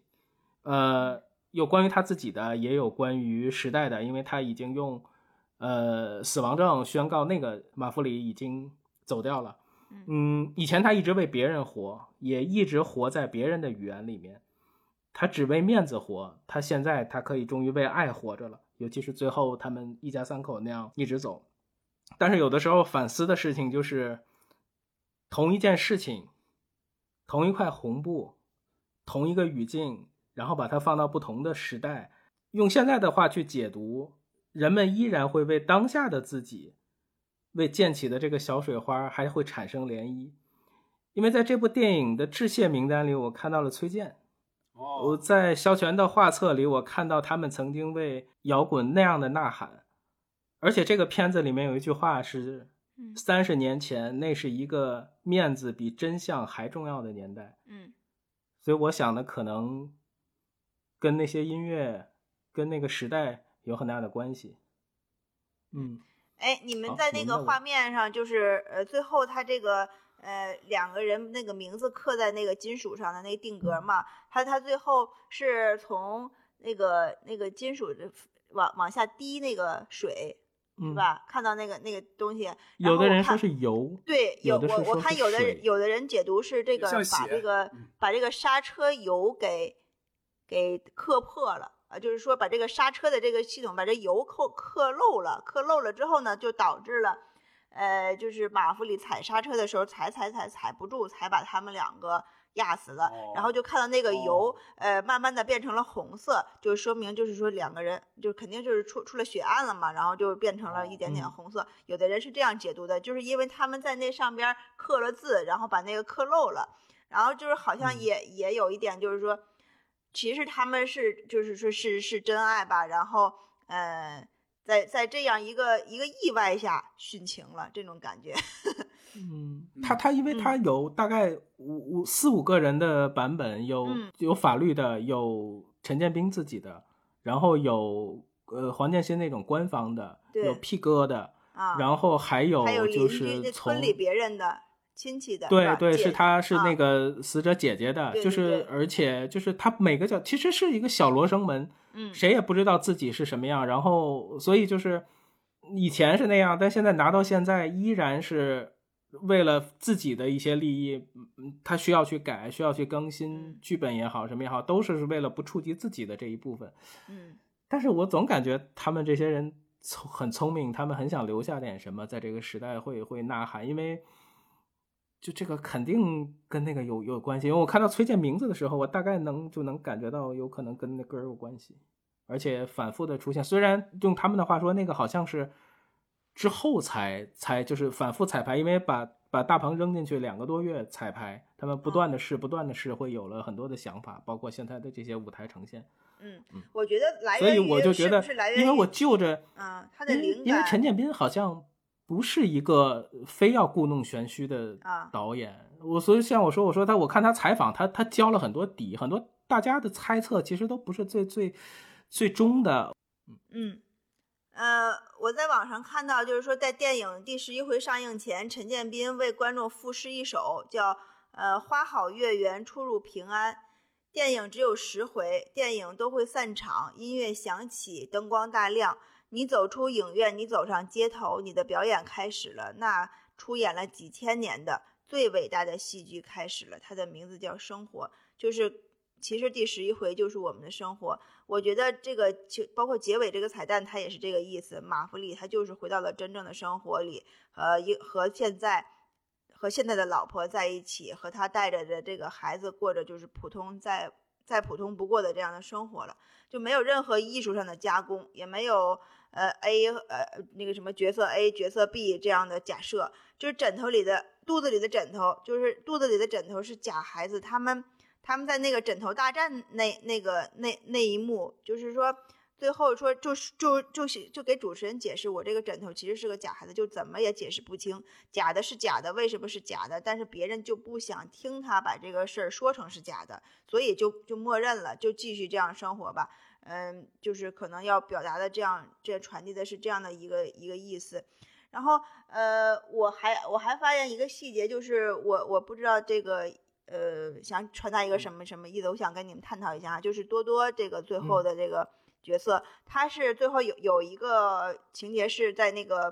呃，有关于他自己的，也有关于时代的，因为他已经用呃死亡证宣告那个马弗里已经走掉了，嗯，以前他一直为别人活，也一直活在别人的语言里面，他只为面子活，他现在他可以终于为爱活着了，尤其是最后他们一家三口那样一直走。但是有的时候反思的事情就是，同一件事情，同一块红布，同一个语境，然后把它放到不同的时代，用现在的话去解读，人们依然会为当下的自己，为溅起的这个小水花还会产生涟漪。因为在这部电影的致谢名单里，我看到了崔健。我哦，在萧全的画册里，我看到他们曾经为摇滚那样的呐喊，而且这个片子里面有一句话是嗯。三十年前，那是一个面子比真相还重要的年代。嗯。所以我想的可能跟那些音乐、跟那个时代有很大的关系。嗯，哎，你们在那个画面上，就是呃，最后他这个呃两个人那个名字刻在那个金属上的那个定格嘛，他他最后是从那个那个金属的往往下滴那个水，嗯是吧？看到那个那个东西，然有的人说后我看是油，对，有我我看有的人有的人解读是这个把这个嗯把这个刹车油给给磕破了啊，就是说把这个刹车的这个系统把这油扣磕漏了，磕漏了之后呢，就导致了。呃，就是马弗里踩刹车的时候踩踩踩踩不住，才把他们两个压死了。然后就看到那个油，哦呃，慢慢的变成了红色，就说明就是说两个人就肯定就是出出了血案了嘛，然后就变成了一点点嗯红色。有的人是这样解读的，就是因为他们在那上边刻了字，然后把那个刻漏了，然后就是好像嗯也、也有一点就是说，其实他们是就是说是是真爱吧，然后呃。在在这样一个一个意外下殉情了，这种感觉。<laughs> 嗯，他他因为他有大概五五四五个人的版本，有嗯。有法律的，有陈建斌自己的，然后有呃黄建新那种官方的，对。有 P 哥的，啊，然后还有还有邻就是从村里别人的亲戚的，对对，是他是那啊个死者姐姐的，就是对而且就是他每个角其实是一个小罗生门，嗯谁也不知道自己是什么样，然后所以就是以前是那样，但现在拿到现在依然是为了自己的一些利益，嗯，他需要去改，需要去更新嗯剧本也好，什么也好，都是为了不触及自己的这一部分。嗯但是我总感觉他们这些人聪很聪明，他们很想留下点什么，在这个时代会会呐喊，因为就这个肯定跟那个有有关系。因为我看到崔健名字的时候，我大概能就能感觉到有可能跟那歌儿有关系，而且反复的出现。虽然用他们的话说，那个好像是之后才才就是反复彩排，因为把把大鹏扔进去两个多月彩排，他们不断的试，不断的试，会有了很多的想法，包括现在的这些舞台呈现。嗯嗯，我觉得来所以我就觉得是来，源因为我就着，啊他的灵感因为陈建斌好像不是一个非要故弄玄虚的啊导演，我所以像我说，我说他，我看他采访，他他交了很多底，很多大家的猜测其实都不是最最最终的，嗯，呃，我在网上看到，就是说在电影第十一回上映前，陈建斌为观众赋诗一首，叫呃“花好月圆，出入平安”。电影只有十回，电影都会散场，音乐响起，灯光大亮，你走出影院，你走上街头，你的表演开始了。那出演了几千年的最伟大的戏剧开始了，它的名字叫《生活》，就是其实第十一回就是我们的生活。我觉得这个就包括结尾这个彩蛋，它也是这个意思。马弗里他就是回到了真正的生活里，呃，一和现在和现在的老婆在一起，和他带着的这个孩子过着就是普通再再普通不过的这样的生活了，就没有任何艺术上的加工，也没有呃 A 呃那个什么角色 A 角色 B 这样的假设，就是枕头里的肚子里的枕头，就是肚子里的枕头是假孩子，他们。他们在那个枕头大战那那个那那一幕，就是说最后说就是就就就给主持人解释，我这个枕头其实是个假孩子，就怎么也解释不清，假的是假的，为什么是假的？但是别人就不想听他把这个事儿说成是假的，所以就就默认了，就继续这样生活吧。嗯，就是可能要表达的这样，这传递的是这样的一个一个意思。然后呃，我还我还发现一个细节，就是我我不知道这个。呃，想传达一个什么什么意思？我想跟你们探讨一下啊，就是多多这个最后的这个角色，他是最后有有一个情节是在那个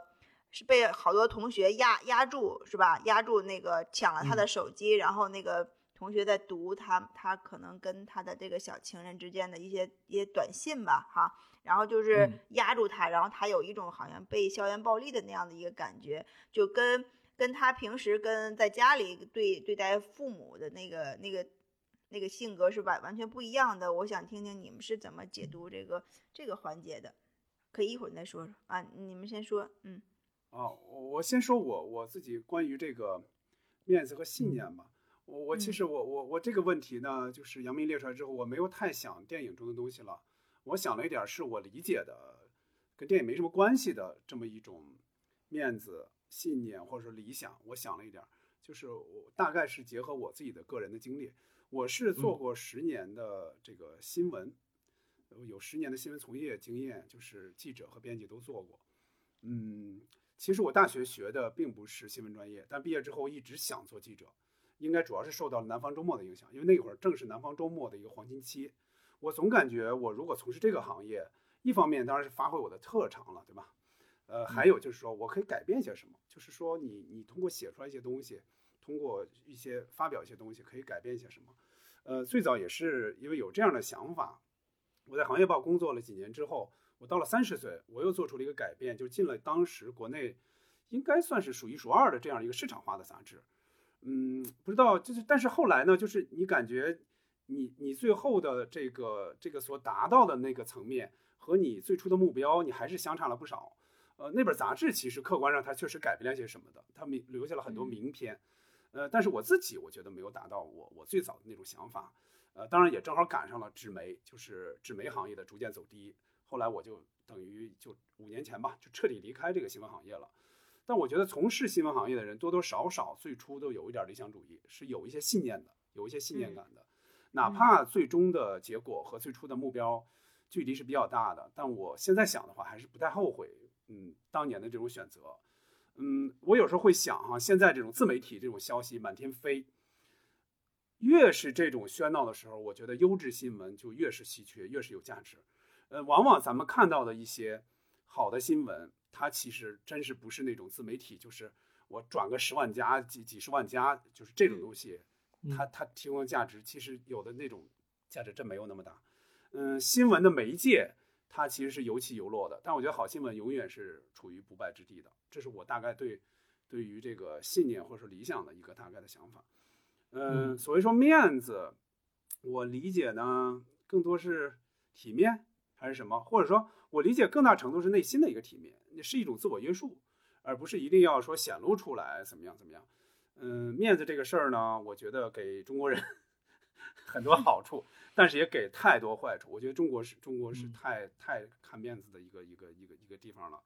是被好多同学压压住，是吧？压住那个抢了他的手机，然后那个同学在读他他可能跟他的这个小情人之间的一些一些短信吧，哈，然后就是嗯压住他，然后他有一种好像被校园暴力的那样的一个感觉，就跟。跟他平时跟在家里对对待父母的那个那个那个性格是完完全不一样的。我想听听你们是怎么解读这个这个环节的，可以一会儿再说说啊。你们先说，嗯。哦，我先说我我自己关于这个面子和信念吧。我我其实我我我这个问题呢，就是杨明列出来之后，我没有太想电影中的东西了。我想了一点是我理解的，跟电影没什么关系的这么一种面子、信念或者说理想。我想了一点，就是我大概是结合我自己的个人的经历。我是做过十年的这个新闻，有十年的新闻从业经验，就是记者和编辑都做过。嗯，其实我大学学的并不是新闻专业，但毕业之后一直想做记者。应该主要是受到南方周末的影响，因为那会儿正是南方周末的一个黄金期。我总感觉我如果从事这个行业，一方面当然是发挥我的特长了，对吧？呃，还有就是说我可以改变些什么，就是说你你通过写出来一些东西，通过一些发表一些东西，可以改变一些什么？呃，最早也是因为有这样的想法，我在行业报工作了几年之后，我到了三十岁，我又做出了一个改变，就进了当时国内应该算是数一数二的这样一个市场化的杂志。嗯，不知道，就是，但是后来呢，就是你感觉，你你最后的这个这个所达到的那个层面，和你最初的目标，你还是相差了不少。呃，那本杂志其实客观上它确实改变了些什么的，它名留下了很多名篇。呃，但是我自己我觉得没有达到我我最早的那种想法。呃，当然也正好赶上了纸媒，就是纸媒行业的逐渐走低。后来我就等于就五年前吧，就彻底离开这个新闻行业了。但我觉得从事新闻行业的人多多少少最初都有一点理想主义，是有一些信念的，有一些信念感的，哪怕最终的结果和最初的目标距离是比较大的。但我现在想的话，还是不太后悔，嗯，当年的这种选择。嗯，我有时候会想哈，现在这种自媒体这种消息满天飞，越是这种喧闹的时候，我觉得优质新闻就越是稀缺，越是有价值。呃，往往咱们看到的一些好的新闻。它其实真是不是那种自媒体，就是我转个十万加、几几十万加，就是这种东西，它它提供的价值，其实有的那种价值真没有那么大。嗯，新闻的媒介它其实是有起有落的，但我觉得好新闻永远是处于不败之地的，这是我大概对对于这个信念或者说理想的一个大概的想法。嗯，所谓说面子，我理解呢更多是体面还是什么，或者说我理解更大程度是内心的一个体面。是一种自我约束，而不是一定要说显露出来怎么样怎么样。嗯，面子这个事儿呢，我觉得给中国人 <laughs> 很多好处，但是也给太多坏处。我觉得中国是中国是太太看面子的一个一个一个一个地方了。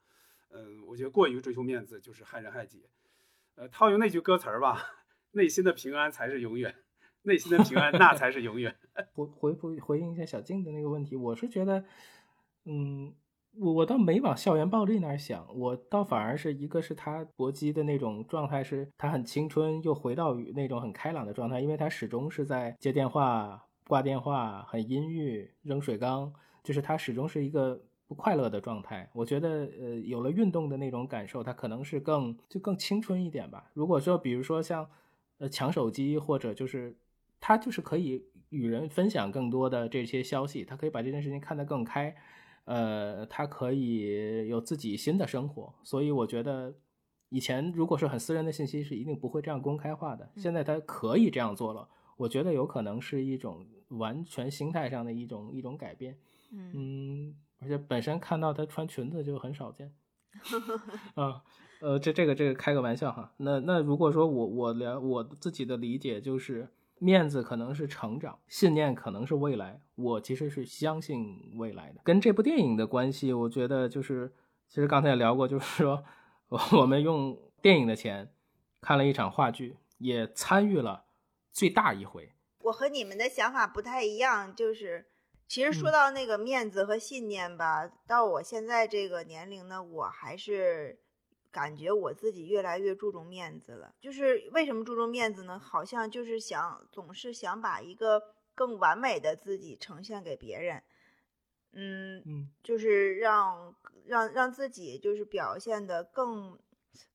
嗯，我觉得过于追求面子就是害人害己。呃，套用那句歌词儿吧，<laughs> 内心的平安才是永远，内心的平安那才是永远。<laughs> 回回复回应一下小静的那个问题，我是觉得，嗯。我我倒没往校园暴力那儿想，我倒反而是一个是他搏击的那种状态，是他很青春又回到那种很开朗的状态，因为他始终是在接电话、挂电话，很阴郁，扔水缸，就是他始终是一个不快乐的状态。我觉得，呃，有了运动的那种感受，他可能是更就更青春一点吧。如果说，比如说像，呃，抢手机或者就是他就是可以与人分享更多的这些消息，他可以把这件事情看得更开。呃，他可以有自己新的生活，所以我觉得以前如果是很私人的信息，是一定不会这样公开化的。现在他可以这样做了，我觉得有可能是一种完全心态上的一种一种改变。嗯，而且本身看到他穿裙子就很少见。<laughs> 啊，呃，这这个这个开个玩笑哈。那那如果说我我了我自己的理解就是。面子可能是成长，信念可能是未来。我其实是相信未来的。跟这部电影的关系，我觉得就是，其实刚才也聊过，就是 <laughs> 说，我们用电影的钱看了一场话剧，也参与了最大一回。我和你们的想法不太一样，就是其实说到那个面子和信念吧，到我现在这个年龄呢，我还是。感觉我自己越来越注重面子了，就是为什么注重面子呢？好像就是想总是想把一个更完美的自己呈现给别人，嗯嗯，就是让让让自己就是表现的更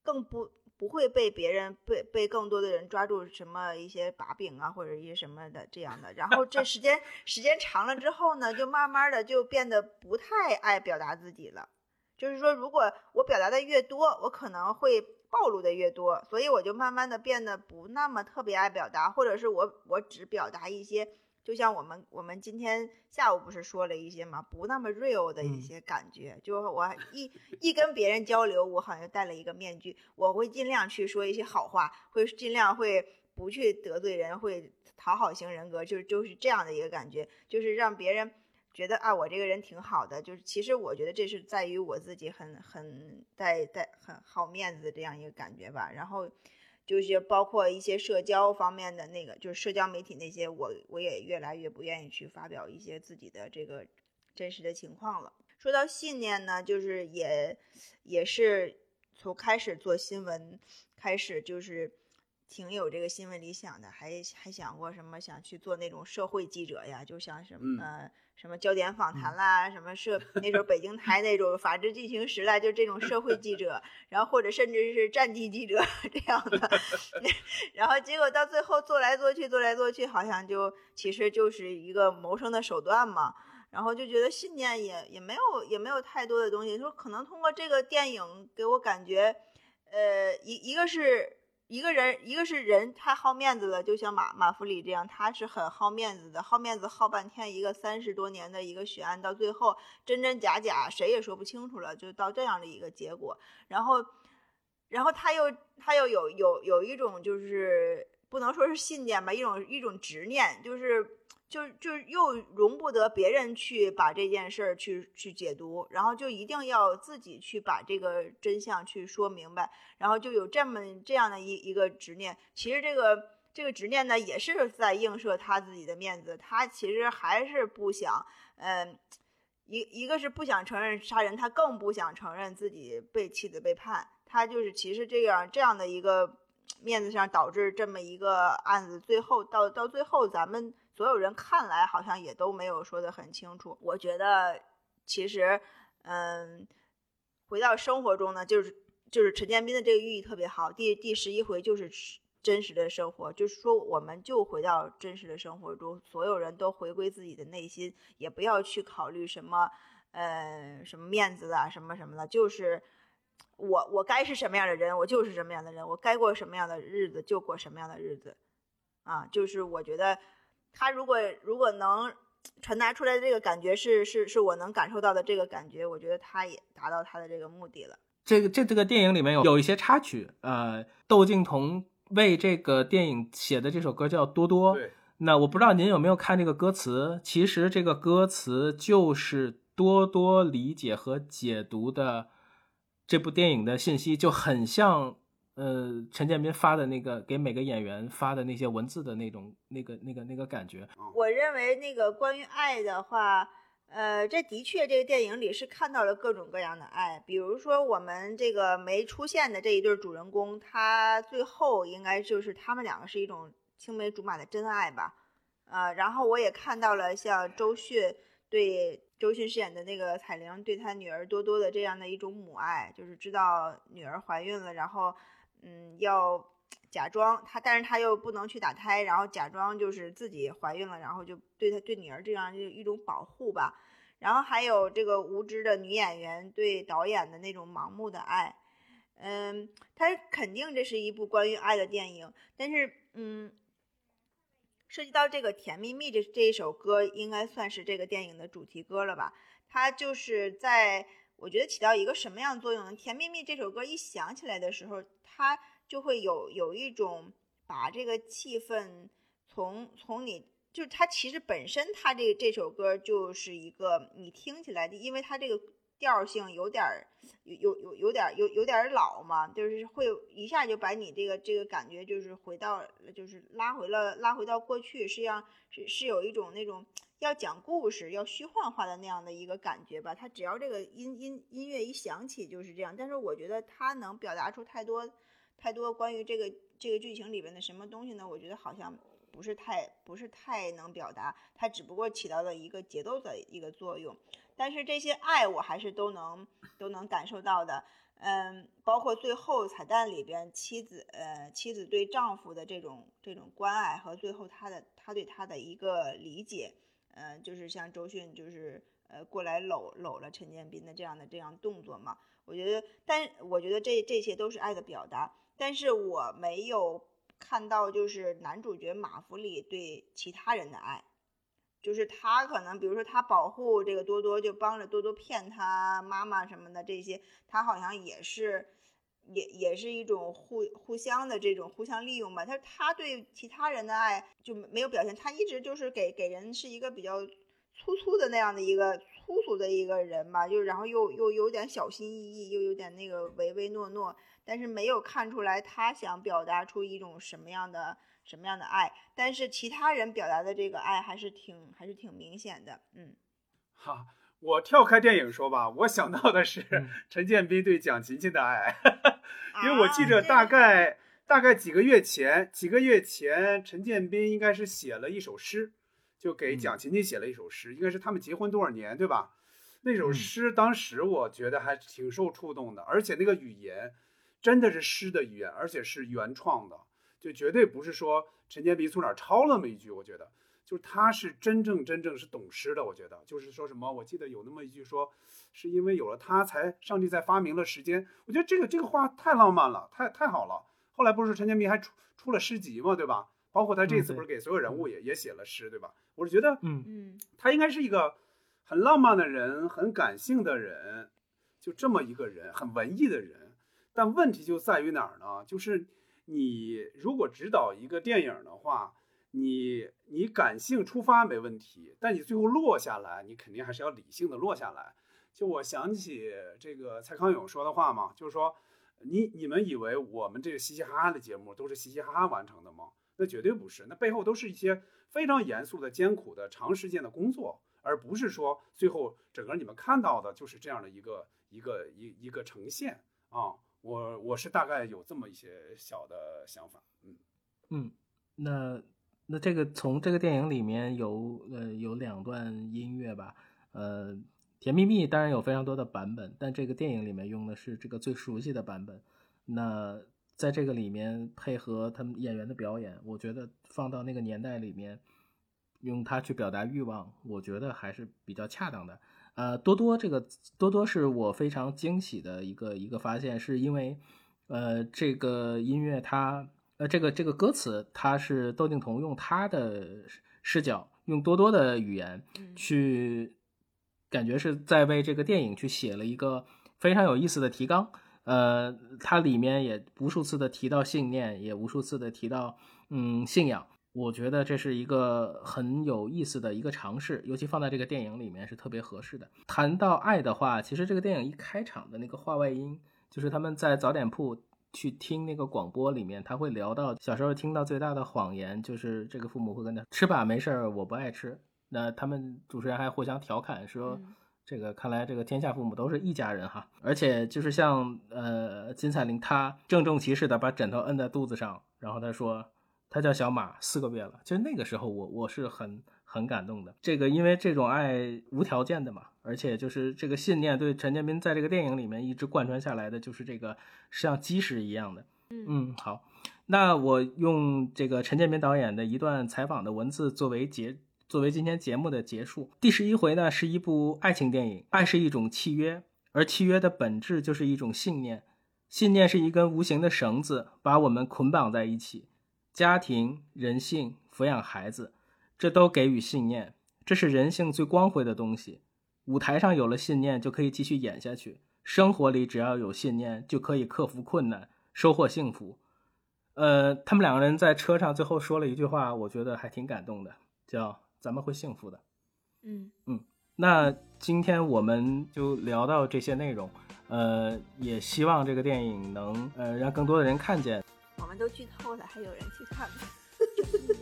更不不会被别人被被更多的人抓住什么一些把柄啊或者一些什么的这样的，然后这时间时间长了之后呢，就慢慢的就变得不太爱表达自己了。就是说，如果我表达的越多，我可能会暴露的越多，所以我就慢慢的变得不那么特别爱表达，或者是我我只表达一些，就像我们我们今天下午不是说了一些嘛，不那么 real 的一些感觉，就我一一跟别人交流，我好像戴了一个面具，我会尽量去说一些好话，会尽量会不去得罪人，会讨好型人格，就是就是这样的一个感觉，就是让别人。觉得啊，我这个人挺好的，就是其实我觉得这是在于我自己很很带带很好面子这样一个感觉吧。然后就是包括一些社交方面的那个，就是社交媒体那些，我我也越来越不愿意去发表一些自己的这个真实的情况了。说到信念呢，就是也也是从开始做新闻开始就是。挺有这个新闻理想的，还还想过什么想去做那种社会记者呀？就像什么呃什么焦点访谈啦，什么社那时候北京台那种《法制进行时》啦，就这种社会记者，然后或者甚至是战地记者 <laughs> 这样的，<laughs> 然后结果到最后做来做去做来做去，好像就其实就是一个谋生的手段嘛。然后就觉得信念也也没有也没有太多的东西，说可能通过这个电影给我感觉，呃一一个是。一个人，一个是人太好面子了，就像马马弗里这样，他是很好面子的，好面子好半天，一个三十多年的一个悬案，到最后真真假假谁也说不清楚了，就到这样的一个结果。然后，然后他又他又有有有一种就是不能说是信念吧，一种一种执念，就是。就就又容不得别人去把这件事儿去去解读，然后就一定要自己去把这个真相去说明白，然后就有这么这样的一一个执念。其实这个这个执念呢，也是在映射他自己的面子，他其实还是不想，嗯，一一个是不想承认杀人，他更不想承认自己被妻子背叛，他就是其实这样这样的一个面子上导致这么一个案子，最后到到最后咱们。所有人看来好像也都没有说得很清楚。我觉得，其实，嗯，回到生活中呢，就是就是陈建斌的这个寓意特别好。第第十一回就是真实的生活，就是说我们就回到真实的生活中，所有人都回归自己的内心，也不要去考虑什么，呃，什么面子啊，什么什么的，就是我我该是什么样的人，我就是什么样的人，我该过什么样的日子就过什么样的日子，啊，就是我觉得。他如果如果能传达出来的这个感觉是是是我能感受到的这个感觉，我觉得他也达到他的这个目的了。这个这这个电影里面有有一些插曲，呃，窦靖童为这个电影写的这首歌叫《多多》。对。那我不知道您有没有看这个歌词？其实这个歌词就是多多理解和解读的这部电影的信息，就很像。呃，陈建斌发的那个给每个演员发的那些文字的那种、那个、那个、那个感觉，我认为那个关于爱的话，呃，这的确这个电影里是看到了各种各样的爱，比如说我们这个没出现的这一对主人公，他最后应该就是他们两个是一种青梅竹马的真爱吧，呃，然后我也看到了像周迅对周迅饰演的那个彩玲对她女儿多多的这样的一种母爱，就是知道女儿怀孕了，然后。嗯，要假装他，但是他又不能去打胎，然后假装就是自己怀孕了，然后就对他对女儿这样就一种保护吧。然后还有这个无知的女演员对导演的那种盲目的爱，嗯，他肯定这是一部关于爱的电影，但是嗯，涉及到这个《甜蜜蜜》这这一首歌，应该算是这个电影的主题歌了吧？它就是在。我觉得起到一个什么样作用呢？《甜蜜蜜》这首歌一响起来的时候，它就会有有一种把这个气氛从从你，就是它其实本身它这这首歌就是一个你听起来的，因为它这个调性有点儿有有有有点有有点老嘛，就是会一下就把你这个这个感觉就是回到就是拉回了拉回到过去，实际上是是有一种那种。要讲故事，要虚幻化的那样的一个感觉吧。它只要这个音音音乐一响起就是这样。但是我觉得它能表达出太多太多关于这个这个剧情里边的什么东西呢？我觉得好像不是太不是太能表达。它只不过起到了一个节奏的一个作用。但是这些爱我还是都能都能感受到的。嗯，包括最后彩蛋里边妻子呃妻子对丈夫的这种这种关爱和最后他的他对他的一个理解。嗯，就是像周迅，就是呃过来搂搂了陈建斌的这样的这样动作嘛。我觉得，但我觉得这这些都是爱的表达，但是我没有看到就是男主角马弗里对其他人的爱。就是他可能，比如说他保护这个多多，就帮着多多骗他妈妈什么的这些，他好像也是，也也是一种互互相的这种互相利用吧。他他对其他人的爱就没有表现，他一直就是给给人是一个比较粗粗的那样的一个粗俗的一个人吧，就然后又又有点小心翼翼，又有点那个唯唯诺诺，但是没有看出来他想表达出一种什么样的。什么样的爱？但是其他人表达的这个爱还是挺还是挺明显的。嗯，好，我跳开电影说吧，我想到的是 <laughs> 陈建斌对蒋勤勤的爱，<laughs> 因为我记着大概大概几个月前，几个月前陈建斌应该是写了一首诗，就给蒋勤勤写了一首诗，应该是他们结婚多少年，对吧？那首诗当时我觉得还挺受触动的，而且那个语言真的是诗的语言，而且是原创的。就绝对不是说陈建斌从哪儿抄那么一句，我觉得，就是他是真正真正是懂诗的。我觉得，就是说什么，我记得有那么一句说，是因为有了他才上帝才发明了时间。我觉得这个这个话太浪漫了，太太好了。后来不是陈建斌还出出了诗集嘛，对吧？包括他这次不是给所有人物也也写了诗，对吧？我是觉得，嗯嗯，他应该是一个很浪漫的人，很感性的人，就这么一个人，很文艺的人。但问题就在于哪儿呢？就是。你如果指导一个电影的话，你你感性出发没问题，但你最后落下来，你肯定还是要理性的落下来。就我想起这个蔡康永说的话嘛，就是说，你你们以为我们这个嘻嘻哈哈的节目都是嘻嘻哈哈完成的吗？那绝对不是，那背后都是一些非常严肃的、艰苦的、长时间的工作，而不是说最后整个你们看到的就是这样的一个一个一一个呈现啊。我我是大概有这么一些小的想法，嗯嗯，那那这个从这个电影里面有呃有两段音乐吧，呃，甜蜜蜜当然有非常多的版本，但这个电影里面用的是这个最熟悉的版本。那在这个里面配合他们演员的表演，我觉得放到那个年代里面，用它去表达欲望，我觉得还是比较恰当的。呃，多多这个多多是我非常惊喜的一个一个发现，是因为，呃，这个音乐它，呃，这个这个歌词，它是窦靖童用他的视角，用多多的语言去，感觉是在为这个电影去写了一个非常有意思的提纲。呃，它里面也无数次的提到信念，也无数次的提到嗯信仰。我觉得这是一个很有意思的一个尝试，尤其放在这个电影里面是特别合适的。谈到爱的话，其实这个电影一开场的那个话外音，就是他们在早点铺去听那个广播里面，他会聊到小时候听到最大的谎言，就是这个父母会跟他吃吧，没事儿，我不爱吃。那他们主持人还互相调侃说，这个看来这个天下父母都是一家人哈。而且就是像呃金彩玲，她郑重其事的把枕头摁在肚子上，然后她说。她叫小马，四个月了。其实那个时候，我我是很很感动的。这个因为这种爱无条件的嘛，而且就是这个信念对陈建斌在这个电影里面一直贯穿下来的，就是这个像基石一样的。嗯，好，那我用这个陈建斌导演的一段采访的文字作为结，作为今天节目的结束。第十一回呢是一部爱情电影，爱是一种契约，而契约的本质就是一种信念，信念是一根无形的绳子，把我们捆绑在一起。家庭、人性、抚养孩子，这都给予信念，这是人性最光辉的东西。舞台上有了信念，就可以继续演下去；生活里只要有信念，就可以克服困难，收获幸福。呃，他们两个人在车上最后说了一句话，我觉得还挺感动的，叫“咱们会幸福的”。嗯嗯，那今天我们就聊到这些内容，呃，也希望这个电影能呃让更多的人看见。我们都剧透了，还有人去看吗？<laughs>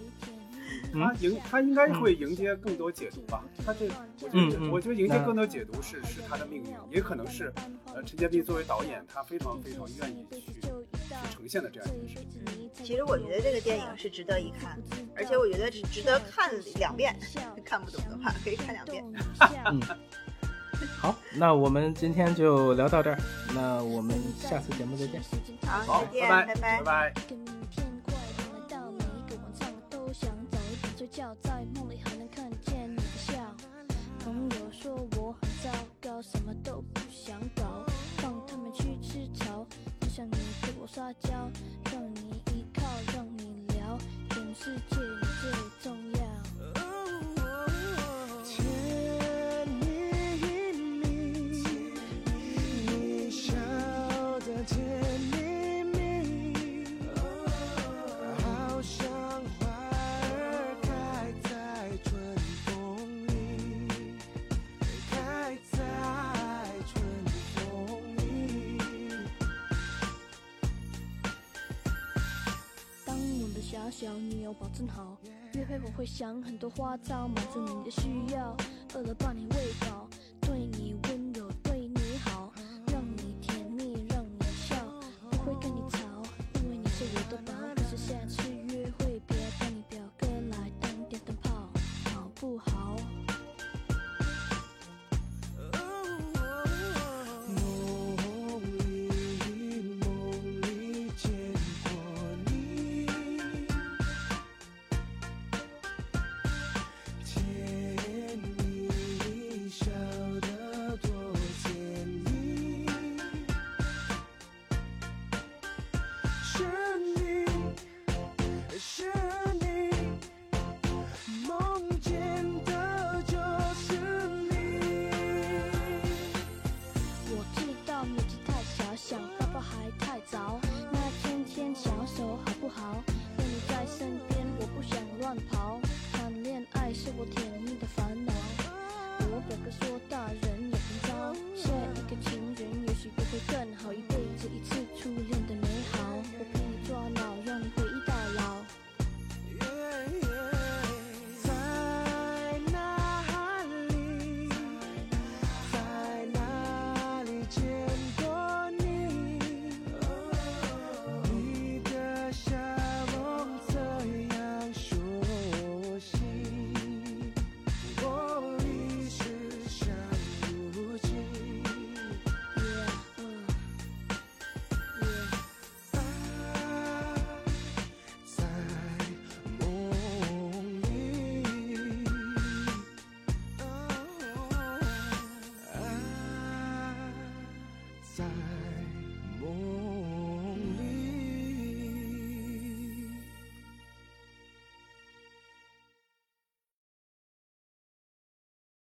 他迎他应该会迎接更多解读吧。他这，嗯，我觉得迎接更多解读是是他的命运，也可能是呃陈建斌作为导演，他非常非常愿意去去呈现的这样一件事。情，其实我觉得这个电影是值得一看，而且我觉得是值得看两遍。<laughs> 看不懂的话可以看两遍。嗯。好，那我们今天就聊到这儿，那我们下次节目再见。好，再见，拜拜，拜拜。叫，在梦里还能看见你的笑。朋友说我很糟糕，什么都不想搞，放他们去吃草。就像你对我撒娇，让你依靠，让你聊。全世界你最重要。只要你有保证好，约会我会想很多花招满足你的需要，饿了把你喂饱。